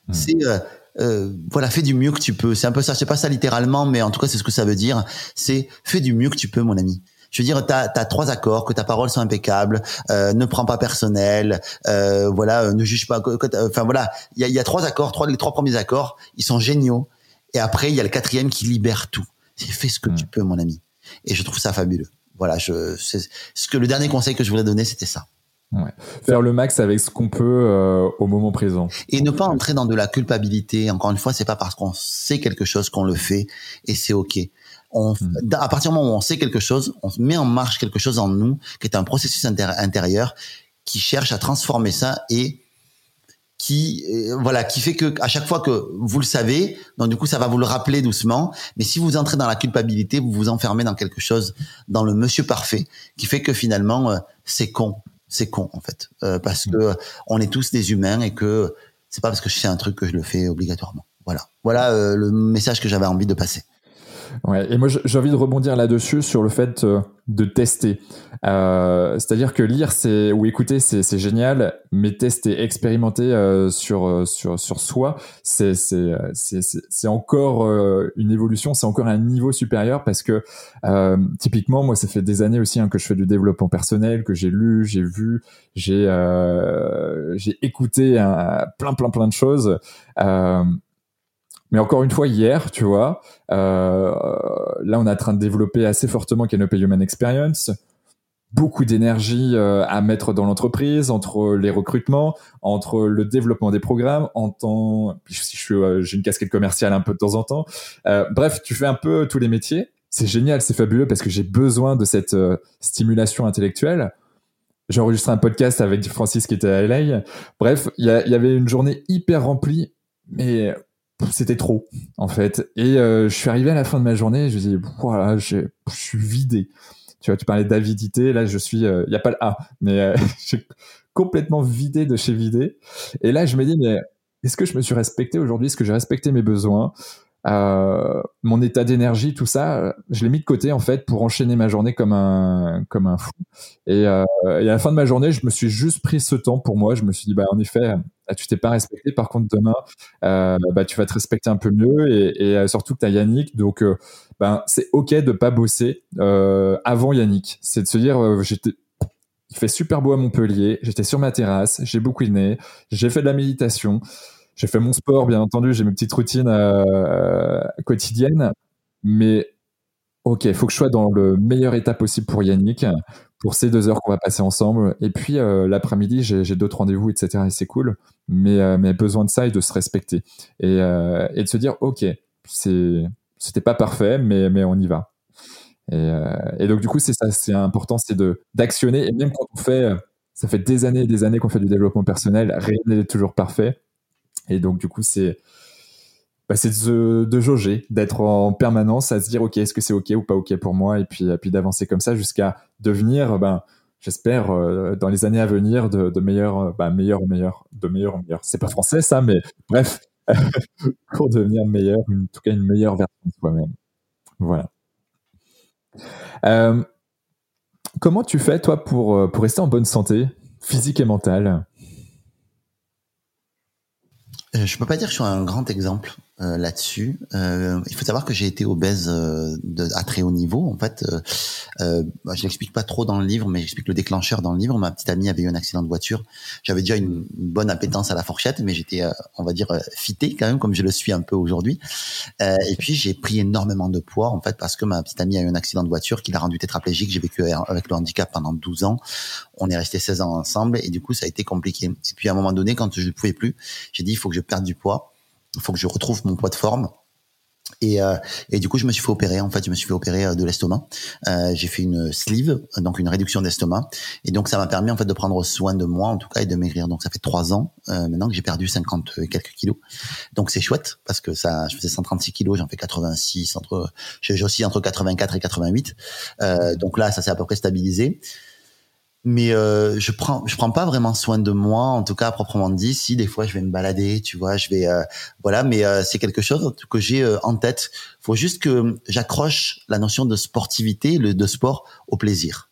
Hmm. C'est euh, euh, voilà, fais du mieux que tu peux. C'est un peu ça. C'est pas ça littéralement, mais en tout cas, c'est ce que ça veut dire. C'est fais du mieux que tu peux, mon ami. Je veux dire, tu as, trois accords, que ta parole soit impeccable, euh, ne prends pas personnel, euh, voilà, euh, ne juge pas. Enfin voilà, il y a, y a, trois accords, trois les trois premiers accords, ils sont géniaux. Et après, il y a le quatrième qui libère tout. Fais ce que tu hmm. peux, mon ami. Et je trouve ça fabuleux. Voilà, je, ce que le dernier conseil que je voulais donner, c'était ça. Ouais. Faire le max avec ce qu'on peut euh, au moment présent. Et ne pas entrer dans de la culpabilité. Encore une fois, c'est pas parce qu'on sait quelque chose qu'on le fait et c'est ok. On, hmm. à partir du moment où on sait quelque chose, on met en marche quelque chose en nous, qui est un processus intérieur, qui cherche à transformer ça et qui euh, voilà qui fait que à chaque fois que vous le savez donc du coup ça va vous le rappeler doucement. Mais si vous entrez dans la culpabilité vous vous enfermez dans quelque chose dans le monsieur parfait qui fait que finalement euh, c'est con. C'est con en fait. Euh, parce hmm. que on est tous des humains et que c'est pas parce que je fais un truc que je le fais obligatoirement. Voilà. Voilà le message que j'avais envie de passer Ouais, et moi j'ai envie de rebondir là-dessus sur le fait euh, de tester. Euh, C'est-à-dire que lire c'est ou écouter c'est génial, mais tester, expérimenter euh, sur euh, sur sur soi, c'est c'est c'est encore une évolution, c'est encore un niveau supérieur parce que typiquement moi ça fait des années aussi hein, que je fais du développement personnel, que j'ai lu, j'ai vu, j'ai j'ai écouté plein plein plein de choses. Mais encore une fois, hier, tu vois, euh, là, on est en train de développer assez fortement Canopy Human Experience. Beaucoup d'énergie euh, à mettre dans l'entreprise, entre les recrutements, entre le développement des programmes, en temps, si je euh, j'ai une casquette commerciale un peu de temps en temps. Euh, bref, tu fais un peu tous les métiers. C'est génial, c'est fabuleux parce que j'ai besoin de cette euh, stimulation intellectuelle. J'ai enregistré un podcast avec Francis qui était à LA. Bref, il y, y avait une journée hyper remplie, mais c'était trop en fait. Et euh, je suis arrivé à la fin de ma journée, je me dis voilà, je suis vidé. Tu vois, tu parlais d'avidité, là je suis, il euh, y a pas le A, mais euh, complètement vidé de chez vidé. Et là je me dis mais est-ce que je me suis respecté aujourd'hui? Est-ce que j'ai respecté mes besoins? Euh, mon état d'énergie, tout ça, je l'ai mis de côté en fait pour enchaîner ma journée comme un comme un fou. Et, euh, et, à la fin de ma journée, je me suis juste pris ce temps pour moi. Je me suis dit bah en effet, ah, tu t'es pas respecté. Par contre demain, euh, bah tu vas te respecter un peu mieux et, euh, surtout que tu as Yannick, donc euh, ben c'est ok de pas bosser avant Yannick. C'est de se dire j'étais il fait super beau à Montpellier, j'étais sur ma terrasse, j'ai beaucoup nez, j'ai fait de la méditation. J'ai fait mon sport, bien entendu, j'ai mes petites routines quotidiennes, mais ok, il faut que je sois dans le meilleur état possible pour Yannick, pour ces deux heures qu'on va passer ensemble. Et puis euh, l'après-midi, j'ai d'autres rendez-vous, etc. Et c'est cool, mais, euh, mais besoin de ça et de se respecter et, euh, et de se dire ok, c'était pas parfait, mais mais on y va. Et, euh, et donc du coup, c'est ça, c'est important, c'est d'actionner. Et même quand on fait, ça fait des années et des années qu'on fait du développement personnel, rien n'est toujours parfait et donc, du coup, c'est bah, de, de, jauger, d'être en permanence à se dire, OK, est-ce que c'est OK ou pas OK pour moi Et puis, puis d'avancer comme ça jusqu'à devenir, ben, j'espère, euh, dans les années à venir, de, de meilleur, ben, meilleur de meilleur en. C'est pas français, ça, mais bref, pour devenir meilleur, en tout cas une meilleure version de soi-même. Voilà. Euh, comment tu fais, toi, pour, euh, pour rester en bonne santé, physique et mentale? Euh, je peux pas dire que je suis un grand exemple. Euh, là-dessus. Euh, il faut savoir que j'ai été obèse euh, à très haut niveau. En fait, bah, je l'explique pas trop dans le livre, mais j'explique le déclencheur dans le livre. Ma petite amie avait eu un accident de voiture. J'avais déjà une, une bonne appétence à la fourchette, mais j'étais, on va dire, fité quand même, comme je le suis un peu aujourd'hui. et puis j'ai pris énormément de poids en fait parce que ma petite amie a eu un accident de voiture qui l'a rendu tétraplégique. J'ai vécu avec le handicap pendant 12 ans. On est resté 16 ans ensemble et du coup ça a été compliqué. Et puis à un moment donné, quand je ne pouvais plus, j'ai dit il faut que je perde du poids faut que je retrouve mon poids de forme. Et, euh, et du coup, je me suis fait opérer. En fait, je me suis fait opérer euh, de l'estomac. Euh, j'ai fait une sleeve, donc une réduction d'estomac. Et donc, ça m'a permis en fait de prendre soin de moi, en tout cas, et de maigrir. Donc, ça fait trois ans euh, maintenant que j'ai perdu 50 et quelques kilos. Donc, c'est chouette parce que ça, je faisais 136 kilos, j'en fais 86 entre, j'ai aussi entre 84 et 88. Euh, donc là, ça s'est à peu près stabilisé mais euh, je prends je prends pas vraiment soin de moi en tout cas à proprement dit si des fois je vais me balader tu vois je vais euh, voilà. Mais euh, c'est quelque chose que j'ai euh, en tête. Faut juste que j'accroche la notion de sportivité le de sport au plaisir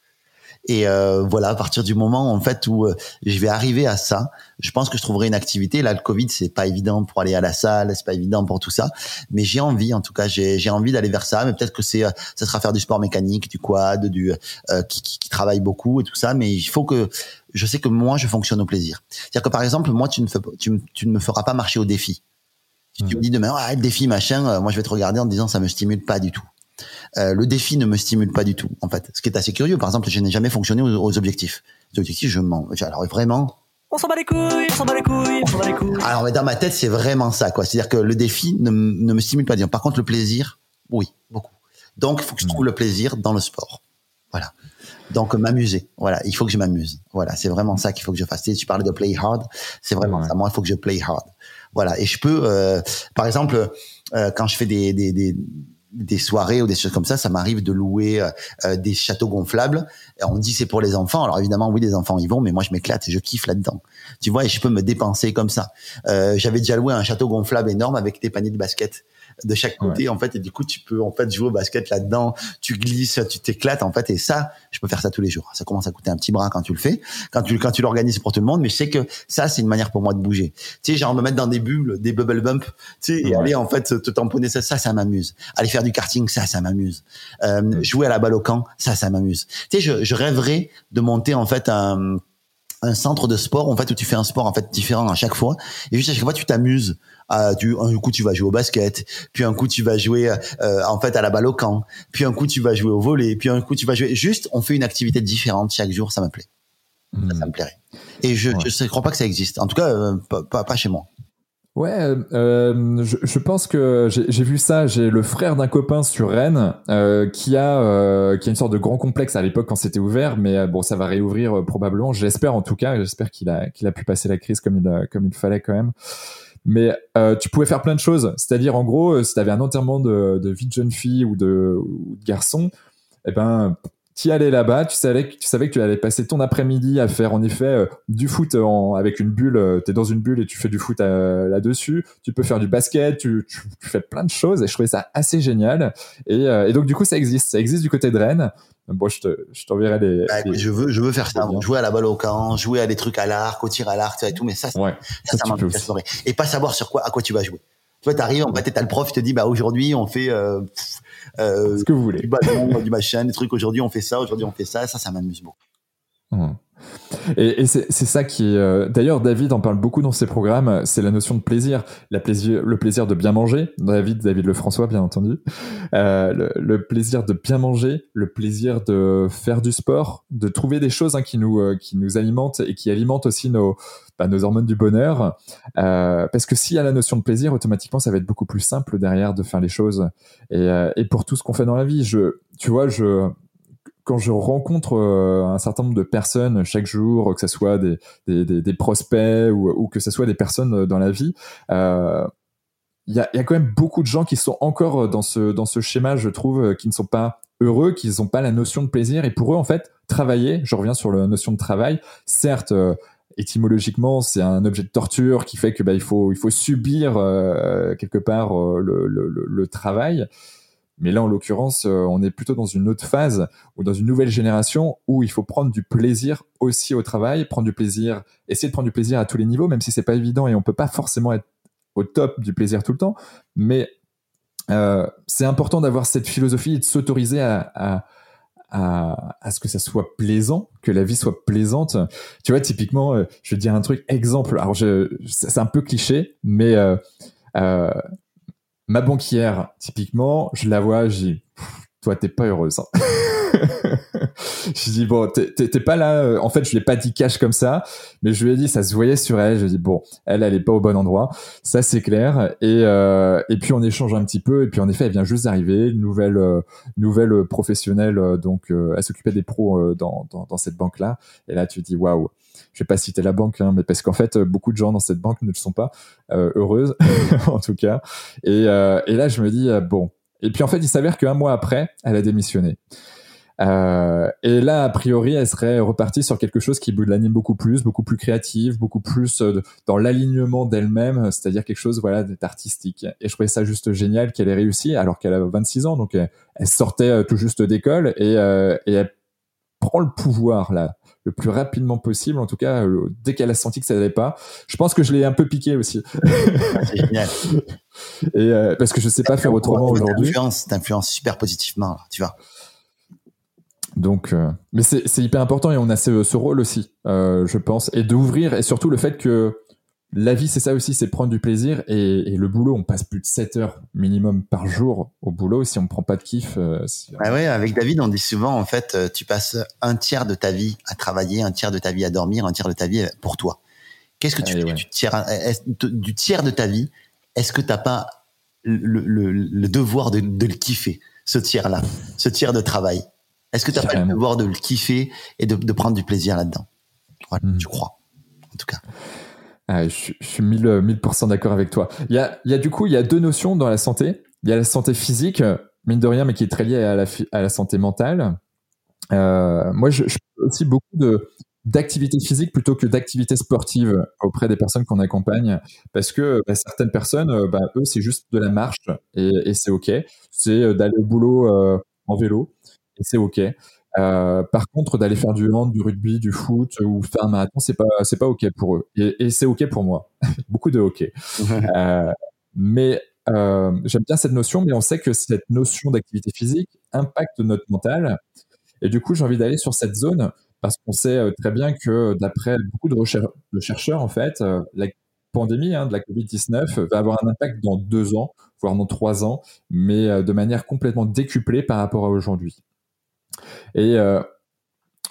et euh, voilà, à partir du moment en fait où euh, je vais arriver à ça, je pense que je trouverai une activité. Là, le Covid, c'est pas évident pour aller à la salle, c'est pas évident pour tout ça, mais j'ai envie, en tout cas, j'ai envie d'aller vers ça. Mais peut-être que c'est, euh, ça sera faire du sport mécanique, du quad, du qui, qui, qui, travaille beaucoup et tout ça. Mais il faut que je sais que moi, je fonctionne au plaisir. C'est-à-dire que par exemple, moi, tu ne, fais, tu, tu ne me feras pas marcher au défi. Si tu mmh. me dis demain, ah, le défi, machin, moi, je vais te regarder en te disant, ça me stimule pas du tout. Euh, le défi ne me stimule pas du tout, en fait. Ce qui est assez curieux. Par exemple, je n'ai jamais fonctionné aux, objectifs. Les objectifs, je mens. Alors vraiment. On s'en bat les couilles, on s'en bat les couilles, on s'en bat les couilles. Alors, dans ma tête, c'est vraiment ça, quoi. C'est-à-dire que le défi ne, ne me stimule pas. du tout. Par contre, le plaisir, oui, beaucoup. Donc, il faut que je trouve le plaisir dans le sport. Voilà. Donc, m'amuser. Voilà. Il faut que je m'amuse. Voilà. C'est vraiment ça qu'il faut que je fasse. Tu parlais de play hard. C'est vraiment ça. Moi, il faut que je play hard. Voilà. Et je peux, euh, par exemple, euh, quand je fais des, des, des des soirées ou des choses comme ça, ça m'arrive de louer euh, euh, des châteaux gonflables. Et on dit c'est pour les enfants. Alors évidemment, oui, les enfants y vont, mais moi je m'éclate et je kiffe là-dedans. Tu vois, et je peux me dépenser comme ça. Euh, J'avais déjà loué un château gonflable énorme avec des paniers de basket de chaque côté en fait et du coup tu peux en fait jouer au basket là-dedans. Tu glisses tu t'éclates en fait et ça je peux faire ça tous les jours. Ça commence à coûter un petit bras quand tu le fais quand tu quand tu l'organises pour tout le monde mais je sais que ça c'est une manière pour moi de bouger. Tu sais genre me mettre dans des bulles des bubble bump tu sais et aller en fait te tamponner ça ça ça m'amuse. Aller faire du karting ça ça m'amuse. Euh, jouer à la balle au camp ça ça m'amuse. Tu sais je, je rêverais de monter en fait un un centre de sport en fait où tu fais un sport en fait différent à chaque fois et juste à chaque fois tu t'amuses un coup tu vas jouer au basket, puis un coup tu vas jouer euh, en fait à la balle au camp, puis un coup tu vas jouer au volet, puis un coup tu vas jouer. Juste, on fait une activité différente chaque jour, ça me plaît. Ça, ça, me hmm. plairait. Et je ne crois pas que ça existe. En tout cas, euh, pas, pas, chez moi. Ouais, euh, je, je, pense que j'ai vu ça. J'ai le frère d'un copain sur Rennes euh, qui a euh, qui a une sorte de grand complexe à l'époque quand c'était ouvert, mais euh, bon, ça va réouvrir probablement. J'espère en tout cas. J'espère qu'il a qu'il a pu passer la crise comme il comme il fallait quand même. Mais euh, tu pouvais faire plein de choses. C'est-à-dire, en gros, euh, si tu avais un enterrement de, de, vie de jeune fille ou de, ou de garçon, eh ben, tu allais là-bas, tu savais, que, tu savais que tu allais passer ton après-midi à faire en effet euh, du foot en, avec une bulle. tu es dans une bulle et tu fais du foot là-dessus. Tu peux faire du basket, tu, tu, fais plein de choses et je trouvais ça assez génial. Et, et donc, du coup, ça existe. Ça existe du côté de Rennes. Bon, je, te, je t'enverrai les, bah, Je veux, je veux faire ça. Jouer à la balle au camp, jouer à des trucs à l'arc, au tir à l'arc, et tout. Mais ça, ouais, ça, ça, ça Et pas savoir sur quoi, à quoi tu vas jouer. Tu vois, t'arrives, en fait, t'as le prof, il te dit, bah, aujourd'hui, on fait, euh, euh, ce que vous voulez. Du ballon, du machin, des trucs. Aujourd'hui, on fait ça. Aujourd'hui, on fait ça. Ça, ça m'amuse beaucoup. Mmh. Et, c'est ça qui est. Euh, d'ailleurs, David en parle beaucoup dans ses programmes. C'est la notion de plaisir, la plaisir, le plaisir de bien manger. David, David Le François, bien entendu. Euh, le, plaisir de bien manger, le plaisir de faire du sport, de trouver des choses hein, qui nous euh, qui nous alimentent et qui alimentent aussi nos bah, hormones du bonheur. Parce que s'il y a la notion de plaisir, automatiquement, ça va être beaucoup plus simple derrière de faire les choses. Et, pour tout ce qu'on fait dans la vie, tu vois, je quand je rencontre euh, un certain nombre de personnes chaque jour, que ce soit des, des, des, des prospects ou, ou, que ce soit des personnes euh, dans la vie, euh, il y, a, y, a, quand même beaucoup de gens qui sont encore dans ce, dans ce schéma, je trouve, qui ne sont pas heureux, qui n'ont pas la notion de plaisir. Et pour eux, en fait, travailler, je reviens sur la notion de travail, certes, étymologiquement, c'est un objet de torture qui fait que bah, il faut il faut subir euh, quelque part euh, le, le, le, travail. Mais là, en l'occurrence, euh, on est plutôt dans une autre phase ou dans une nouvelle génération où il faut prendre du plaisir aussi au travail, prendre du plaisir, essayer de prendre du plaisir à tous les niveaux, même si c'est pas évident et on peut pas forcément être au top du plaisir tout le temps, mais euh, c'est important d'avoir cette philosophie et de s'autoriser à, à, à, à, ce que ça soit plaisant, que la vie soit plaisante. Tu vois, typiquement, euh, je vais dire un truc, exemple, alors c'est un peu cliché, mais euh, euh, ma banquière, typiquement, je la vois, je dis, toi, t'es pas heureuse. Hein. je dis bon, t'es pas là. Euh, en fait, je lui ai pas dit cash comme ça, mais je lui ai dit ça se voyait sur elle. Je lui ai dit bon, elle, elle est pas au bon endroit. Ça c'est clair. Et euh, et puis on échange un petit peu. Et puis en effet, elle vient juste d'arriver, nouvelle euh, nouvelle professionnelle. donc elle s'occupait des pros dans, dans, dans cette banque là. Et là tu dis waouh. Je vais pas citer la banque, hein, mais parce qu'en fait, beaucoup de gens dans cette banque ne le sont pas heureuses, en tout cas. Et, et là, je me dis bon. Et puis en fait, il s'avère qu'un mois après, elle a démissionné. Euh, et là, a priori, elle serait repartie sur quelque chose qui l'anime beaucoup plus, beaucoup plus créative, beaucoup plus euh, dans l'alignement d'elle-même, c'est-à-dire quelque chose voilà d'artistique. Et je trouvais ça juste génial qu'elle ait réussi, alors qu'elle a 26 ans, donc elle, sortait euh, tout juste d'école et, euh, et elle prend le pouvoir là le plus rapidement possible. En tout cas, dès qu'elle a senti que ça n'allait pas, je pense que je l'ai un peu piqué aussi. C'est génial. et parce que je sais pas faire autrement aujourd'hui. T'influences super positivement, tu vois. Donc, euh, mais c'est hyper important et on a ce, ce rôle aussi, euh, je pense, et d'ouvrir et surtout le fait que la vie, c'est ça aussi, c'est prendre du plaisir et, et, le boulot, on passe plus de 7 heures minimum par jour au boulot. Si on ne prend pas de kiff. Euh, ah ouais, avec David, on dit souvent, en fait, euh, tu passes un tiers de ta vie à travailler, un tiers de ta vie à dormir, un tiers de ta vie pour toi. Qu'est-ce que tu fais? du, tiers, du tiers de ta vie Est-ce que tu n'as pas le, le, le, devoir de, de le kiffer, ce tiers-là, ce tiers de travail? Est-ce que tu as pas le devoir de le kiffer et de, de prendre du plaisir là-dedans? Voilà, hmm. Je crois, en tout cas. Ah, je, je, suis 1000%, 1000 d'accord avec toi. Il y, a, du coup, il y a deux notions dans la santé. Il y a la santé physique, mine de rien, mais qui est très liée à la, santé mentale. Euh, moi, je, je aussi beaucoup d'activité physique plutôt que d'activité sportive auprès des personnes qu'on accompagne parce que bah, certaines personnes euh, bah, eux c'est juste de la marche et, et c'est ok c'est euh, d'aller au boulot euh, en vélo c'est ok. Euh, par contre, d'aller faire du hand, du rugby, du foot ou faire un marathon, c'est pas c'est pas ok pour eux. Et, c'est ok pour moi. Beaucoup de ok. euh, mais euh, j'aime bien cette notion, mais on sait que cette notion d'activité physique impacte notre mental. Et du coup, j'ai envie d'aller sur cette zone parce qu'on sait euh, très bien que d'après beaucoup de, de, chercheurs, en fait, euh, la pandémie hein, de la Covid-19 va avoir un impact dans deux ans, voire dans trois ans, mais de manière complètement décuplée par rapport à aujourd'hui. Et euh,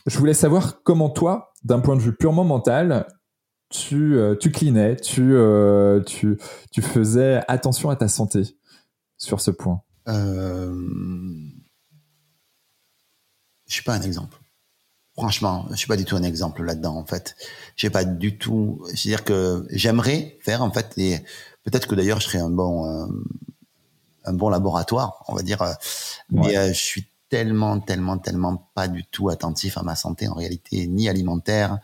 je voulais savoir comment toi, d'un point de vue purement mental, tu, euh, tu clinais, tu, euh, tu, tu faisais attention à ta santé sur ce point. Euh... Je suis pas un exemple. Franchement, je suis pas du tout un exemple là-dedans. En fait, j'ai pas du tout. C'est-à-dire que j'aimerais faire en fait, et peut-être que d'ailleurs je serais un bon, un bon laboratoire, on va dire. Mais je suis tellement, tellement, tellement pas du tout attentif à ma santé en réalité, ni alimentaire,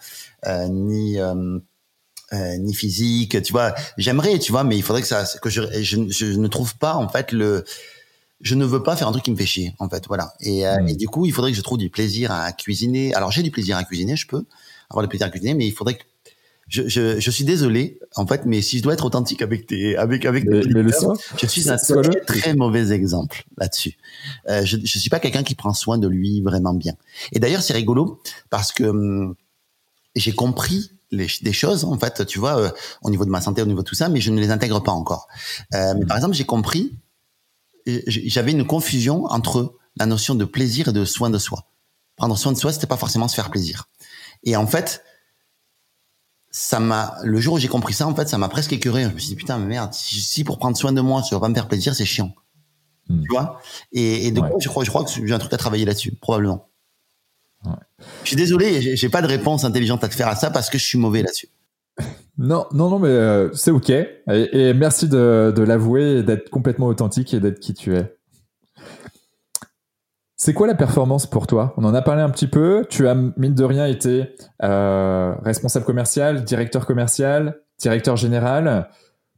euh, ni euh, euh, ni physique. Tu vois, j'aimerais, tu vois, mais il faudrait que ça, que je, je, je, ne trouve pas en fait le. Je ne veux pas faire un truc qui me fait chier, en fait, voilà. Et, euh, hmm. et du coup, il faudrait que je trouve du plaisir à cuisiner. Alors, j'ai du plaisir à cuisiner, je peux avoir du plaisir à cuisiner, mais il faudrait que je, je, je, suis désolé, en fait, mais si je dois être authentique avec tes, avec, avec mais, mais je suis un très, très mauvais exemple là-dessus. Euh, je, je suis pas quelqu'un qui prend soin de lui vraiment bien. Et d'ailleurs, c'est rigolo parce que hum, j'ai compris les, des choses, en fait, tu vois, euh, au niveau de ma santé, au niveau de tout ça, mais je ne les intègre pas encore. Euh, mais par exemple, j'ai compris, j'avais une confusion entre la notion de plaisir et de soin de soi. Prendre soin de soi, c'était pas forcément se faire plaisir. Et en fait, ça m'a le jour où j'ai compris ça en fait ça m'a presque écœuré. Je me suis dit putain mais merde si, pour prendre soin de moi ça va pas me faire plaisir c'est chiant. Hmm. tu vois? Et, et donc je crois je crois que j'ai un truc à travailler là-dessus probablement. Ouais. je suis désolé j'ai pas de réponse intelligente à te faire à ça parce que je suis mauvais là-dessus. Non non non mais euh, c'est ok. Et, et, merci de, de l'avouer et d'être complètement authentique et d'être qui tu es c'est quoi la performance pour toi? On en a parlé un petit peu. Tu as, mine de rien, été euh, responsable commercial, directeur commercial, directeur général.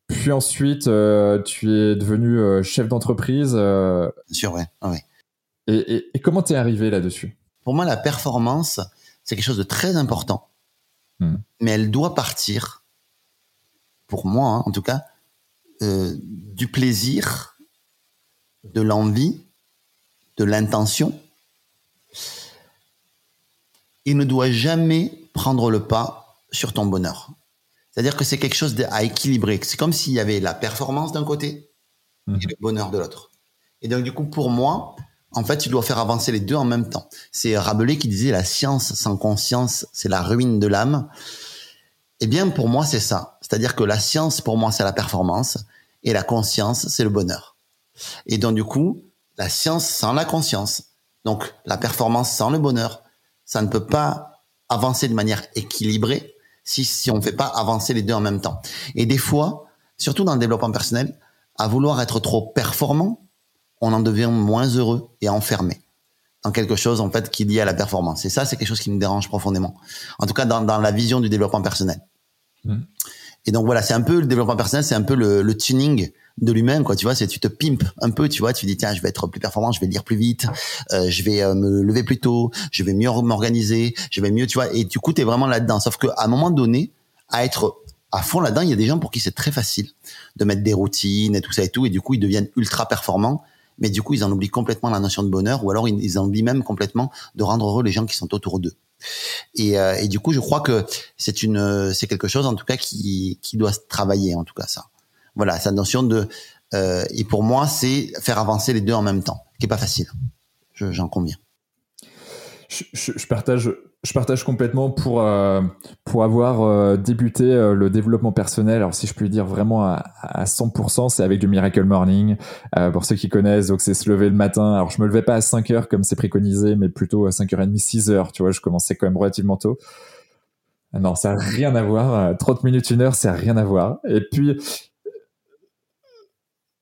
Puis ensuite, euh, tu es devenu euh, chef d'entreprise. Bien sûr, ouais. Ouais. Et, et, et comment t'es arrivé là-dessus? Pour moi, la performance, c'est quelque chose de très important. Hmm. Mais elle doit partir, pour moi hein, en tout cas, du plaisir, de l'envie, de l'intention, il ne doit jamais prendre le pas sur ton bonheur. C'est-à-dire que c'est quelque chose à équilibrer. C'est comme s'il y avait la performance d'un côté et le bonheur de l'autre. Et donc, du coup, pour moi, en fait, tu dois faire avancer les deux en même temps. C'est Rabelais qui disait la science sans conscience, c'est la ruine de l'âme. Eh bien, pour moi, c'est ça. C'est-à-dire que la science, pour moi, c'est la performance et la conscience, c'est le bonheur. Et donc, du coup, la science sans la conscience, donc la performance sans le bonheur, ça ne peut pas avancer de manière équilibrée si, on ne fait pas avancer les deux en même temps. Et des fois, surtout dans le développement personnel, à vouloir être trop performant, on en devient moins heureux et enfermé dans quelque chose en fait qui est lié à la performance. Et ça, c'est quelque chose qui me dérange profondément. En tout cas, dans, dans la vision du développement personnel. Mmh. Et donc voilà, c'est un peu le développement personnel, c'est un peu le, le tuning de l'humain, quoi. Tu vois, c'est tu te pimpes un peu, tu vois. Tu dis tiens, je vais être plus performant, je vais lire plus vite, euh, je vais euh, me lever plus tôt, je vais mieux m'organiser, je vais mieux, tu vois. Et du coup, t'es vraiment là-dedans. Sauf qu'à un moment donné, à être à fond là-dedans, il y a des gens pour qui c'est très facile de mettre des routines et tout ça et tout, et du coup, ils deviennent ultra performants mais du coup, ils en oublient complètement la notion de bonheur, ou alors ils en oublient même complètement de rendre heureux les gens qui sont autour d'eux. Et, euh, du coup, je crois que c'est une, c'est quelque chose en tout cas qui, qui doit travailler, en tout cas ça. Voilà, cette notion de, euh, et pour moi, c'est faire avancer les deux en même temps, qui est pas facile. J'en conviens. Je, je, je, partage je partage complètement pour euh, pour avoir euh, débuté euh, le développement personnel. Alors si je puis dire vraiment à, à 100%, c'est avec du Miracle Morning. Pour ceux qui connaissent, donc c'est se lever le matin. Alors je me levais pas à 5 heures comme c'est préconisé, mais plutôt à 5h30, 6 heures. Tu vois, je commençais quand même relativement tôt. Non, ça a rien à voir. 30 minutes, une heure, ça a rien à voir. Et puis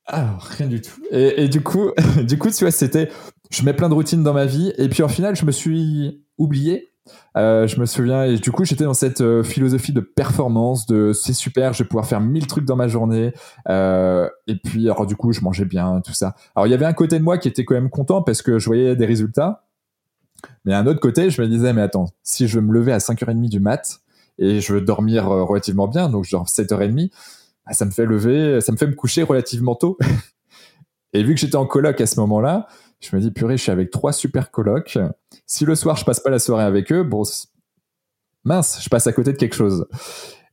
ah, rien du tout. Et, et du coup, du coup, tu vois, c'était, je mets plein de routines dans ma vie, et puis au final, je me suis oublié euh, je me souviens et du coup j'étais dans cette euh, philosophie de performance, de c'est super, je vais pouvoir faire mille trucs dans ma journée. Euh, et puis alors du coup je mangeais bien, tout ça. Alors il y avait un côté de moi qui était quand même content parce que je voyais des résultats. Mais un autre côté, je me disais mais attends, si je veux me lever à 5h30 du mat et je veux dormir relativement bien, donc genre 7h30, bah, ça me fait lever, ça me fait me coucher relativement tôt. et vu que j'étais en coloc à ce moment-là, je me dis, purée, je suis avec trois super colocs. Si le soir, je passe pas la soirée avec eux, bon, mince, je passe à côté de quelque chose.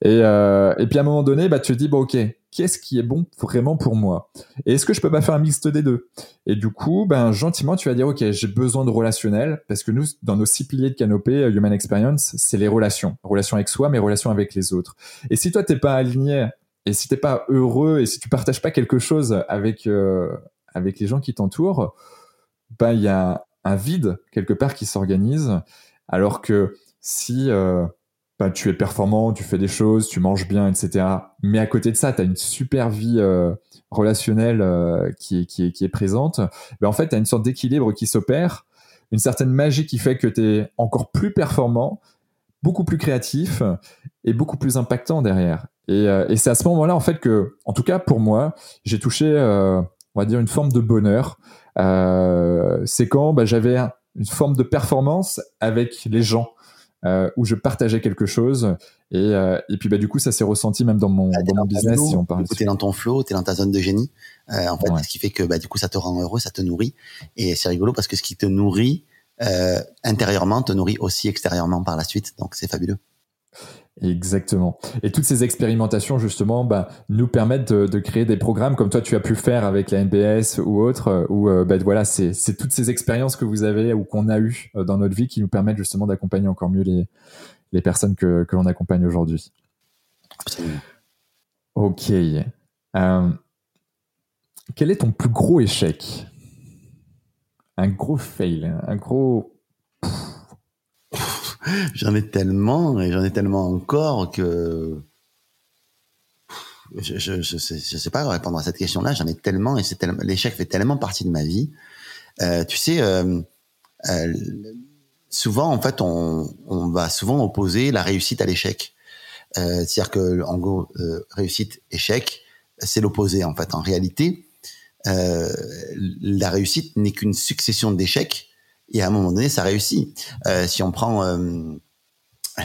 Et, euh, et puis à un moment donné, bah, tu te dis, bon, ok, qu'est-ce qui est bon vraiment pour moi? Et est-ce que je peux pas faire un mixte des deux? Et du coup, ben, gentiment, tu vas dire, ok, j'ai besoin de relationnel, parce que nous, dans nos six piliers de canopée, euh, Human Experience, c'est les relations. Relations avec soi, mais relations avec les autres. Et si toi, t'es pas aligné, et si t'es pas heureux, et si tu partages pas quelque chose avec, euh, avec les gens qui t'entourent, bah, il y a un vide quelque part qui s'organise, alors que si euh, bah, tu es performant, tu fais des choses, tu manges bien, etc. Mais à côté de ça, tu as une super vie euh, relationnelle euh, qui, est, qui, est, qui est présente. Bah, en fait, tu as une sorte d'équilibre qui s'opère, une certaine magie qui fait que tu es encore plus performant, beaucoup plus créatif et beaucoup plus impactant derrière. Et, et c'est à ce moment-là, en fait, que, en tout cas pour moi, j'ai touché, on va dire, une forme de bonheur c'est quand bah, j'avais une forme de performance avec les gens. Euh, où je partageais quelque chose. Et, euh, et puis bah du coup ça s'est ressenti même dans mon, bah, dans mon business si on parle t'es dans ton flow t'es dans ta zone de génie. Euh, en fait ouais. ce qui fait que bah du coup ça te rend heureux ça te nourrit. Et c'est rigolo parce que ce qui te nourrit euh, intérieurement te nourrit aussi extérieurement par la suite. Donc c'est fabuleux Exactement. Et toutes ces expérimentations, justement, bah, nous permettent de, de, créer des programmes comme toi, tu as pu faire avec la NBS ou autre, euh, où euh, bah, voilà, c'est toutes ces expériences que vous avez ou qu'on a eues euh, dans notre vie qui nous permettent justement d'accompagner encore mieux les, les personnes que, que l'on accompagne aujourd'hui. Ok. Euh, quel est ton plus gros échec? Un gros fail, un gros j'en ai tellement et j'en ai tellement encore que je, je, sais, pas répondre à cette question-là. J'en ai tellement et c'est tellement, l'échec fait tellement partie de ma vie. Euh, tu sais, euh, euh, souvent en fait, on, on, va souvent opposer la réussite à l'échec. C'est-à-dire que en gros, réussite échec, c'est l'opposé en fait. En réalité, la réussite n'est qu'une succession d'échecs et à un moment donné, ça réussit. Euh, si on prend, euh,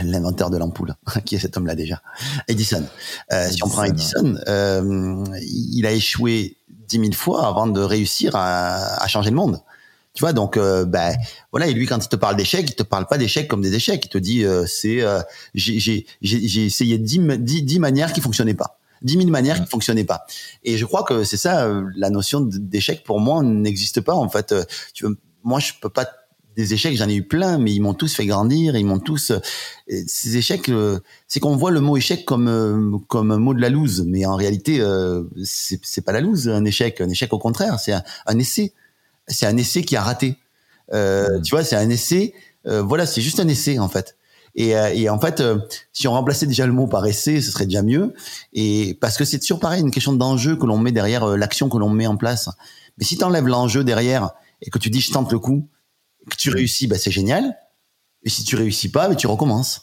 l'inventeur de l'ampoule, qui est cet homme-là déjà, Edison. Euh, si on prend Edison, euh, il a échoué dix mille fois avant de réussir à, à changer le monde. Tu vois, donc euh, ben voilà. Et lui, quand il te parle d'échecs, il te parle pas d'échecs comme des échecs. Il te dit euh, c'est euh, j'ai essayé dix, dix, dix manières qui fonctionnaient pas. dix mille manières qui fonctionnaient pas. Et je crois que c'est ça euh, la notion d'échec pour moi n'existe pas en fait. Tu veux, moi je peux pas des échecs, j'en ai eu plein, mais ils m'ont tous fait grandir, ils m'ont tous. Ces échecs, c'est qu'on voit le mot échec comme comme un mot de la loose, mais en réalité, c'est c'est pas la loose un échec. Un échec au contraire, c'est un, un essai c'est un essai qui a raté. Euh, tu vois, c'est un essai. Euh, voilà, c'est juste un essai en fait. Et, euh, et en fait, euh, si on remplaçait déjà le mot par essai, ce serait déjà mieux. Et parce que c'est toujours pareil, une question d'enjeu que l'on met derrière euh, l'action que l'on met en place. Mais si tu enlèves l'enjeu derrière et que tu dis je tente le coup, que tu réussis, bah, c'est génial. Et si tu réussis pas, bah, tu recommences.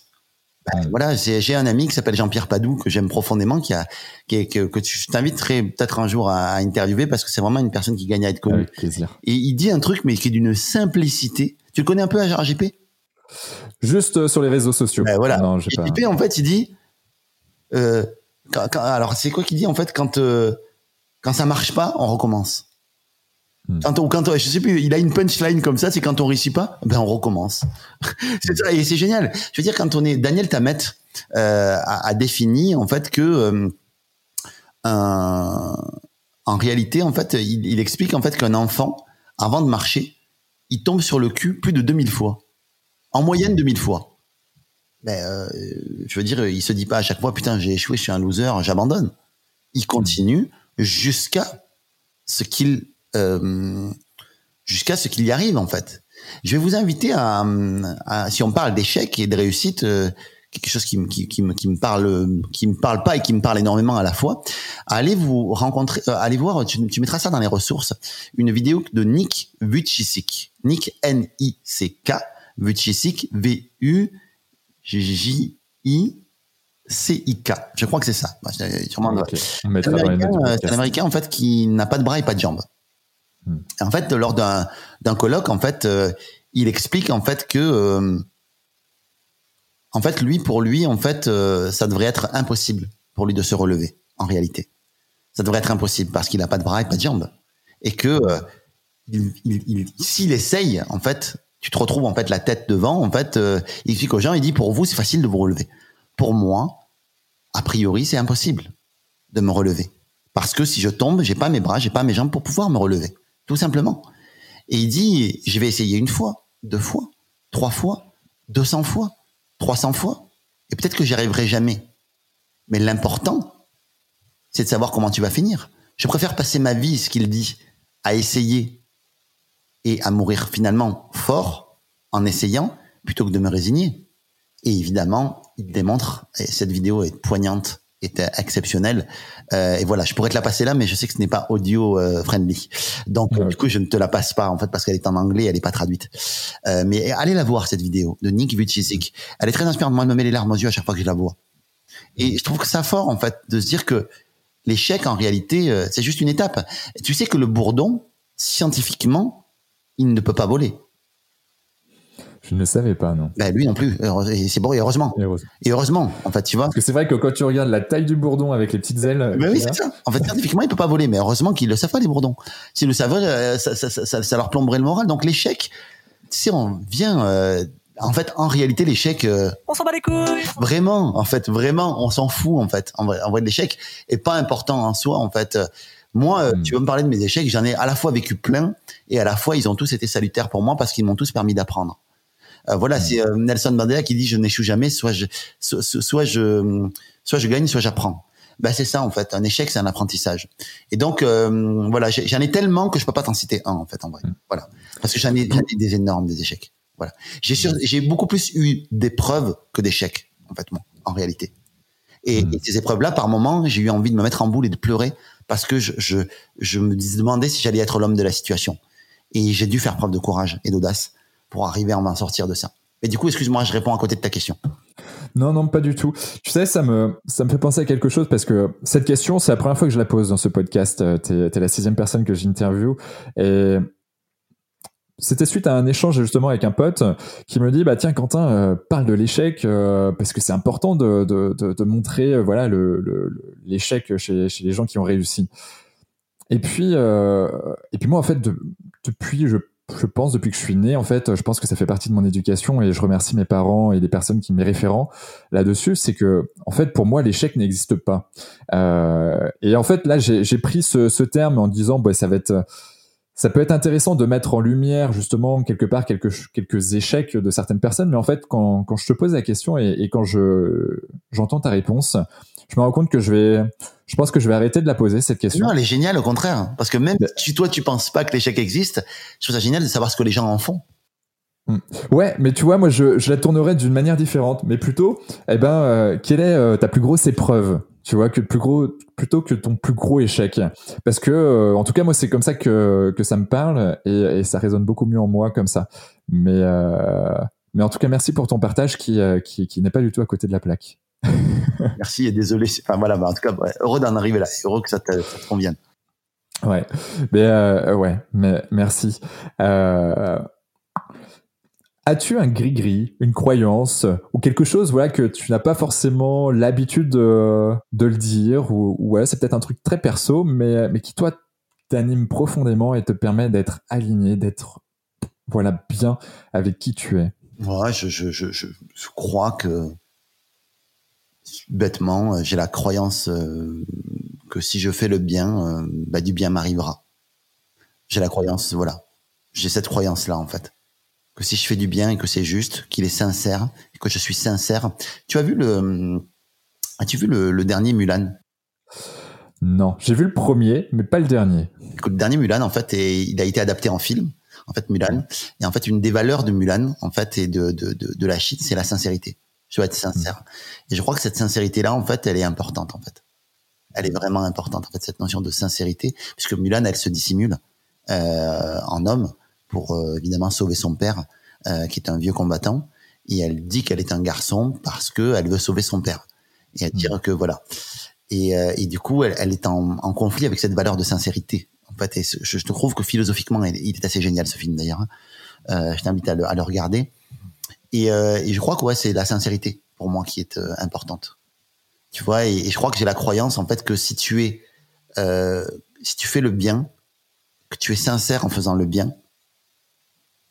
Ben, voilà, j'ai un ami qui s'appelle Jean-Pierre Padou que j'aime profondément, qui a, qui que, que tu t'inviterai peut-être un jour à, à, interviewer parce que c'est vraiment une personne qui gagne à être connue. Avec plaisir. Et il dit un truc mais qui est d'une simplicité. Tu le connais un peu à RGP Juste euh, sur les réseaux sociaux. Ben voilà. Non, pas... en fait, il dit. Euh, quand, quand, alors c'est quoi qu'il dit en fait quand euh, quand ça marche pas, on recommence. Hmm. Quand on, quand on, sais plus, il a une punchline comme ça, c'est quand on réussit pas, ben on recommence. c'est ça, c'est génial. Je veux dire, quand on est, Daniel Tamet euh, a, défini en fait que euh, en réalité, en fait, il, il explique en fait qu'un enfant, avant de marcher, il tombe sur le cul plus de 2000 fois, en moyenne 2000 fois. Ben, euh, je veux dire, il se dit pas à chaque fois, putain, j'ai échoué, je suis un loser, j'abandonne. Il continue jusqu'à ce qu'il euh, jusqu'à ce qu'il y arrive en fait. Je vais vous inviter à, à si on parle d'échecs et de réussite, euh, quelque chose qui, qui, qui, me, qui me parle, qui me parle pas et qui me parle énormément à la fois. Allez vous rencontrer, euh, allez voir, tu, tu, mettras ça dans les ressources, une vidéo de Nick Vujicic, Nick N I C K Vujicic V U J I C-I-K. Je crois que c'est ça. Sûrement okay. C'est un américain, en fait, qui n'a pas de bras et pas de jambes. En fait, lors d'un colloque, en fait, euh, il explique en fait que, euh, en fait, lui pour lui, en fait, euh, ça devrait être impossible pour lui de se relever. En réalité, ça devrait être impossible parce qu'il n'a pas de bras et pas de jambes, et que il, il, il, s'il essaye, en fait, tu te retrouves en fait la tête devant. En fait, il explique aux gens, il dit pour vous c'est facile de vous relever. Pour moi, a priori, c'est impossible de me relever parce que si je tombe, j'ai pas mes bras, j'ai pas mes jambes pour pouvoir me relever tout simplement. Et il dit, je vais essayer une fois, deux fois, trois fois, deux cents fois, trois cents fois, et peut-être que j'y arriverai jamais. Mais l'important, c'est de savoir comment tu vas finir. Je préfère passer ma vie, ce qu'il dit, à essayer et à mourir finalement fort en essayant, plutôt que de me résigner. Et évidemment, il démontre, et cette vidéo est poignante, était exceptionnel. Euh, et voilà, je pourrais te la passer là, mais je sais que ce n'est pas audio euh, friendly. Donc ouais. du coup, je ne te la passe pas en fait parce qu'elle est en anglais, elle n'est pas traduite. Euh, mais allez la voir cette vidéo de Nick Vujicic. Elle est très inspirante. Moi, elle me met les larmes aux yeux à chaque fois que je la vois. Et je trouve que ça fort en fait de se dire que l'échec en réalité c'est juste une étape. Et tu sais que le bourdon scientifiquement, il ne peut pas voler. Je ne savais pas, non. Bah, lui non plus. C'est bon, et heureusement. et heureusement. Et heureusement, en fait, tu vois. Parce que c'est vrai que quand tu regardes la taille du bourdon avec les petites ailes. Mais oui, c'est ça. En fait, scientifiquement, il peut pas voler, mais heureusement qu'ils le savent pas, les bourdons. S'ils le savaient, ça, ça, ça, ça, leur plomberait le moral. Donc, l'échec, tu sais, on vient, euh, en fait, en réalité, l'échec. Euh, on s'en bat les couilles. Vraiment, en fait, vraiment, on s'en fout, en fait. En vrai, en vrai l'échec est pas important en soi, en fait. Moi, mmh. tu veux me parler de mes échecs, j'en ai à la fois vécu plein et à la fois ils ont tous été salutaires pour moi parce qu'ils m'ont tous permis d'apprendre. Euh, voilà, c'est euh, Nelson Mandela qui dit je n'échoue jamais, soit je, soit, soit je, soit je gagne, soit j'apprends. Ben c'est ça en fait. Un échec, c'est un apprentissage. Et donc euh, voilà, j'en ai tellement que je peux pas t'en citer un en fait en vrai. Mmh. Voilà, parce que j'en ai, ai, des énormes des échecs. Voilà, j'ai j'ai beaucoup plus eu d'épreuves que d'échecs en fait moi, en réalité. Et, mmh. et ces épreuves-là, par moments, j'ai eu envie de me mettre en boule et de pleurer parce que je, je, je me demandais si j'allais être l'homme de la situation. Et j'ai dû faire preuve de courage et d'audace pour arriver à m'en sortir de ça. Et du coup, excuse-moi, je réponds à côté de ta question. Non, non, pas du tout. Tu sais, ça me, ça me fait penser à quelque chose parce que cette question, c'est la première fois que je la pose dans ce podcast. T'es es la sixième personne que j'interview. Et c'était suite à un échange justement avec un pote qui me dit bah tiens Quentin euh, parle de l'échec euh, parce que c'est important de, de, de, montrer euh, voilà le, le- l'échec chez, chez les gens qui ont réussi et puis euh, et puis moi en fait de- depuis je je pense depuis que je suis né en fait je pense que ça fait partie de mon éducation et je remercie mes parents et les personnes qui mes référents là-dessus. C'est que en fait pour moi l'échec n'existe pas. Euh, et en fait là j'ai j'ai pris ce, ce terme en disant bah ça va être ça peut être intéressant de mettre en lumière justement quelque part quelques, quelques échecs de certaines personnes, mais en fait, quand, quand je te pose la question et, et quand je j'entends ta réponse, je me rends compte que je vais, je pense que je vais arrêter de la poser cette question. Non, elle est géniale au contraire. Parce que même si toi tu penses pas que l'échec existe, je trouve ça génial de savoir ce que les gens en font. Ouais, mais tu vois, moi, je, je la tournerais d'une manière différente, mais plutôt, eh ben, euh, quelle est euh, ta plus grosse épreuve Tu vois, que plus gros, plutôt que ton plus gros échec, parce que, euh, en tout cas, moi, c'est comme ça que que ça me parle et, et ça résonne beaucoup mieux en moi comme ça. Mais euh, mais en tout cas, merci pour ton partage qui qui, qui n'est pas du tout à côté de la plaque. Merci et désolé. Enfin voilà, bah, en tout cas, ouais, heureux d'en arriver là. Heureux que ça te, ça te convienne. Ouais, mais euh, ouais, mais merci. Euh, As-tu un gris-gris, une croyance ou quelque chose voilà que tu n'as pas forcément l'habitude de, de le dire ou, ou voilà, c'est peut-être un truc très perso mais mais qui toi t'anime profondément et te permet d'être aligné, d'être voilà bien avec qui tu es? Ouais, je, je, je, je crois que bêtement, euh, j'ai la croyance euh, que si je fais le bien, euh, bah, du bien m'arrivera. J'ai la croyance, voilà. J'ai cette croyance-là, en fait. Que si je fais du bien et que c'est juste, qu'il est sincère, et que je suis sincère. Tu as vu le, as-tu vu le, le dernier Mulan? Non, j'ai vu le premier mais pas le dernier. Écoute, le dernier Mulan, en fait, est- il a été adapté en film. En fait, Mulan. Et en fait, une des valeurs de Mulan, en fait, et de, de, de, de la Chine, c'est la sincérité. Je dois être sincère. Et je crois que cette sincérité-là, en fait, elle est importante, en fait. Elle est vraiment importante, en fait, cette notion de sincérité, puisque Mulan, elle se dissimule euh, en homme pour euh, évidemment sauver son père, euh, qui est un vieux combattant. Et elle dit qu'elle est un garçon parce que elle veut sauver son père. Et elle dit que voilà. Et, euh, et du coup, elle, est en, conflit avec cette valeur de sincérité. En fait, et je, trouve que philosophiquement, il, est assez génial ce film d'ailleurs. hein. Euh, je t'invite à à le regarder. Et, euh, et je crois que ouais, c'est la sincérité pour moi qui est euh, importante. Tu vois, et, et je crois que j'ai la croyance en fait que si tu es, euh, si tu fais le bien, que tu es sincère en faisant le bien,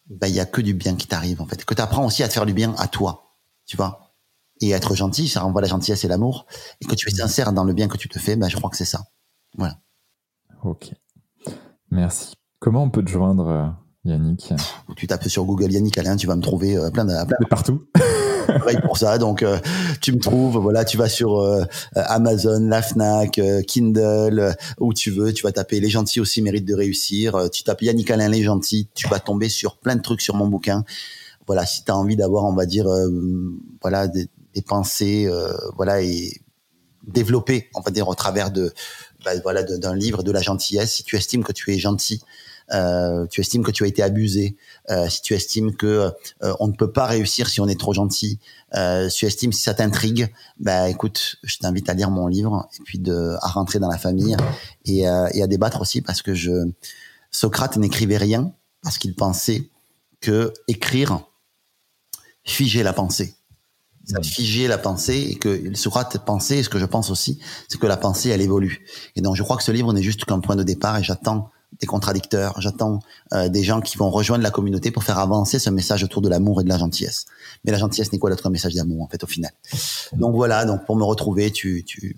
bah il y a que du bien qui t'arrive en fait. Que tu apprends aussi à te faire du bien à toi, tu vois. Et être gentil, ça renvoie la gentillesse et l'amour. Et que tu es sincère dans le bien que tu te fais, bah je crois que c'est ça. Voilà. Ok, merci. Comment on peut te joindre, Yannick tu tapes sur Google Yannick Alain, tu vas me trouver euh, plein de plein De partout. pour ça. Donc, euh, tu me trouves, voilà, tu vas sur euh, Amazon, la Fnac, euh, Kindle, où tu veux. Tu vas taper Les gentils aussi méritent de réussir. Euh, tu tapes Yannick Alain Les gentils, tu vas tomber sur plein de trucs sur mon bouquin. Voilà, si tu as envie d'avoir, on va dire, euh, voilà, des, des pensées, euh, voilà, et développer, on va dire, au travers de, bah, voilà, d'un livre de la gentillesse. Si tu estimes que tu es gentil, euh, tu estimes que tu as été abusé, euh, si tu estimes que euh, on ne peut pas réussir si on est trop gentil, euh, si tu estimes si ça t'intrigue, bah écoute, je t'invite à lire mon livre et puis de à rentrer dans la famille et, euh, et à débattre aussi parce que je Socrate n'écrivait rien parce qu'il pensait que écrire figeait la pensée. Ça figeait la pensée et que Socrate pensait, et ce que je pense aussi, c'est que la pensée, elle évolue. Et donc, je crois que ce livre n'est juste qu'un point de départ et j'attends des contradicteurs, j'attends euh, des gens qui vont rejoindre la communauté pour faire avancer ce message autour de l'amour et de la gentillesse. Mais la gentillesse n'est quoi d'autre qu'un message d'amour, en fait, au final? Donc voilà, donc pour me retrouver, tu, tu,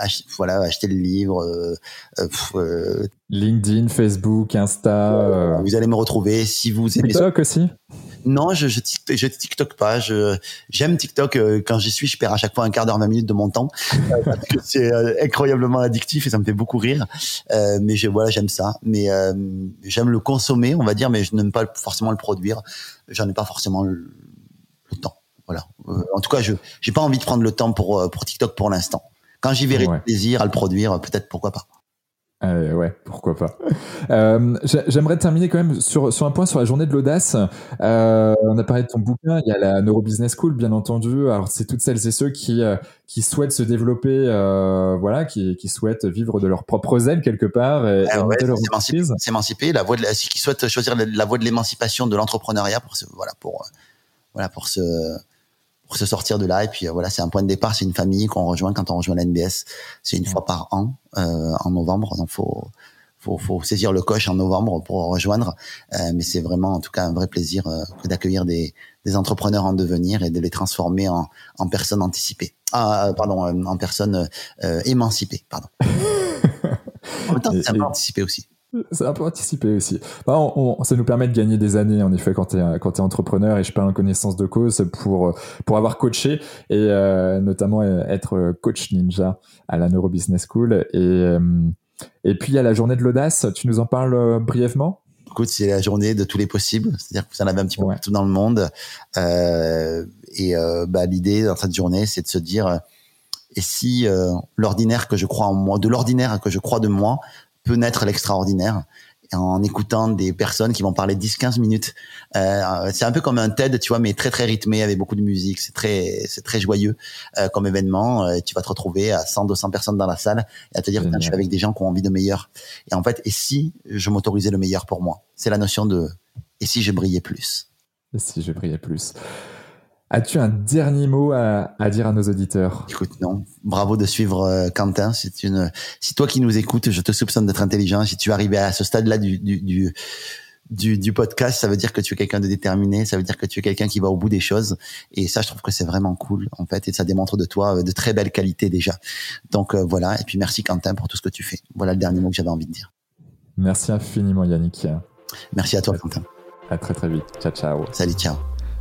ach- voilà, acheter le livre, euh, euh, euh, LinkedIn, Facebook, Insta, vous allez me retrouver si vous aimez TikTok aussi? Non, je, je, tic- je TikTok pas. Je j'aime TikTok. euh, Quand j'y suis, je perds à chaque fois un quart d'heure, 20 minutes de mon temps euh, c'est euh, incroyablement addictif et ça me fait beaucoup rire. Mais je, voilà, j'aime ça. Mais j'aime le consommer, on va dire, mais je n'aime pas forcément le produire. J'en ai pas forcément le. Voilà. Euh, en tout cas, je j'ai pas envie de prendre le temps pour euh, pour TikTok pour l'instant. Quand j'y verrai Ouais. du plaisir à le produire, peut-être pourquoi pas. Euh, ouais, pourquoi pas. Euh, j'aimerais terminer quand même sur, sur un point sur la journée de l'audace. Euh, on a parlé de ton bouquin, il y a la Neurobusiness School, bien entendu. Alors, c'est toutes celles et ceux qui, qui souhaitent se développer, voilà, qui, qui souhaitent vivre de leurs propres ailes quelque part et, ah S'émanciper, la voie de qui souhaitent choisir la, voie de l'émancipation de l'entrepreneuriat pour, voilà, pour, voilà, pour se pour se sortir de là. Et puis voilà, c'est un point de départ, c'est une famille qu'on rejoint quand on rejoint l'NBS. C'est une fois par an euh, en novembre, donc faut, faut faut saisir le coche en novembre pour rejoindre. Euh, mais c'est vraiment en tout cas un vrai plaisir euh, d'accueillir des, des entrepreneurs en devenir et de les transformer en, en personnes anticipées. Ah, pardon, en personnes émancipées, pardon. en même temps, c'est un anticipé aussi. C'est un peu anticipé aussi. Bah, ça nous permet de gagner des années, en effet, quand tu es, quand es entrepreneur, et je parle en connaissance de cause pour, pour avoir coaché, et euh, notamment euh, être coach ninja à la Neurobusiness School. Et, euh, et puis, il y a la journée de l'audace, tu nous en parles brièvement? Écoute, c'est la journée de tous les possibles, c'est-à-dire que vous en avez un petit peu partout dans le monde. et bah, l'idée dans cette journée, c'est de se dire, et si l'ordinaire que je crois en moi, de l'ordinaire que je crois de moi, peut naître l'extraordinaire en écoutant des personnes qui vont parler 10-15 minutes. Euh, c'est un peu comme un TED, tu vois, mais très très rythmé avec beaucoup de musique. C'est très c'est très joyeux euh, comme événement. Euh, tu vas te retrouver à 100-200 personnes dans la salle et à te dire je suis avec des gens qui ont envie de meilleur. Et en fait, et si je m'autorisais le meilleur pour moi? C'est la notion de et si je brillais plus? Et si je brillais plus? As-tu un dernier mot à, dire à nos auditeurs? Écoute, non. Bravo de suivre euh, Quentin. C'est une. Si toi qui nous écoutes, je te soupçonne d'être intelligent. Si tu es arrivé à ce stade-là du, du, du, du, podcast, ça veut dire que tu es quelqu'un de déterminé. Ça veut dire que tu es quelqu'un qui va au bout des choses. Et ça, je trouve que c'est vraiment cool, en fait. Et ça démontre de toi euh, de très belles qualités déjà. Donc euh, voilà. Et puis merci Quentin pour tout ce que tu fais. Voilà le dernier mot que j'avais envie de dire. Merci infiniment Yannick. Merci à toi Quentin. À très très vite. Ciao ciao. Salut ciao.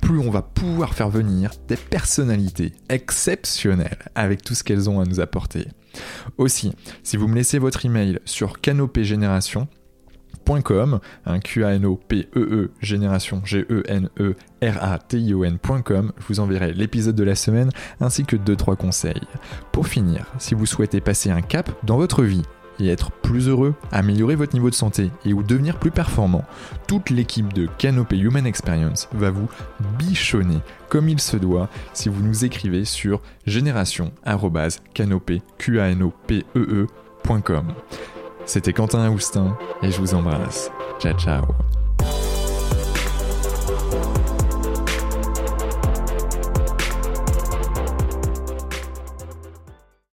plus on va pouvoir faire venir des personnalités exceptionnelles avec tout ce qu'elles ont à nous apporter. Aussi, si vous me laissez votre email sur canopégénération.com, un Q A N O P E E génération G E N E R A T I O N.com, je vous enverrai l'épisode de la semaine ainsi que 2 3 conseils. Pour finir, si vous souhaitez passer un cap dans votre vie et être plus heureux, améliorer votre niveau de santé et ou devenir plus performant, toute l'équipe de Canopé Human Experience va vous bichonner comme il se doit si vous nous écrivez sur génération@canopé.com. C'était Quentin Aoustin et je vous embrasse. Ciao ciao.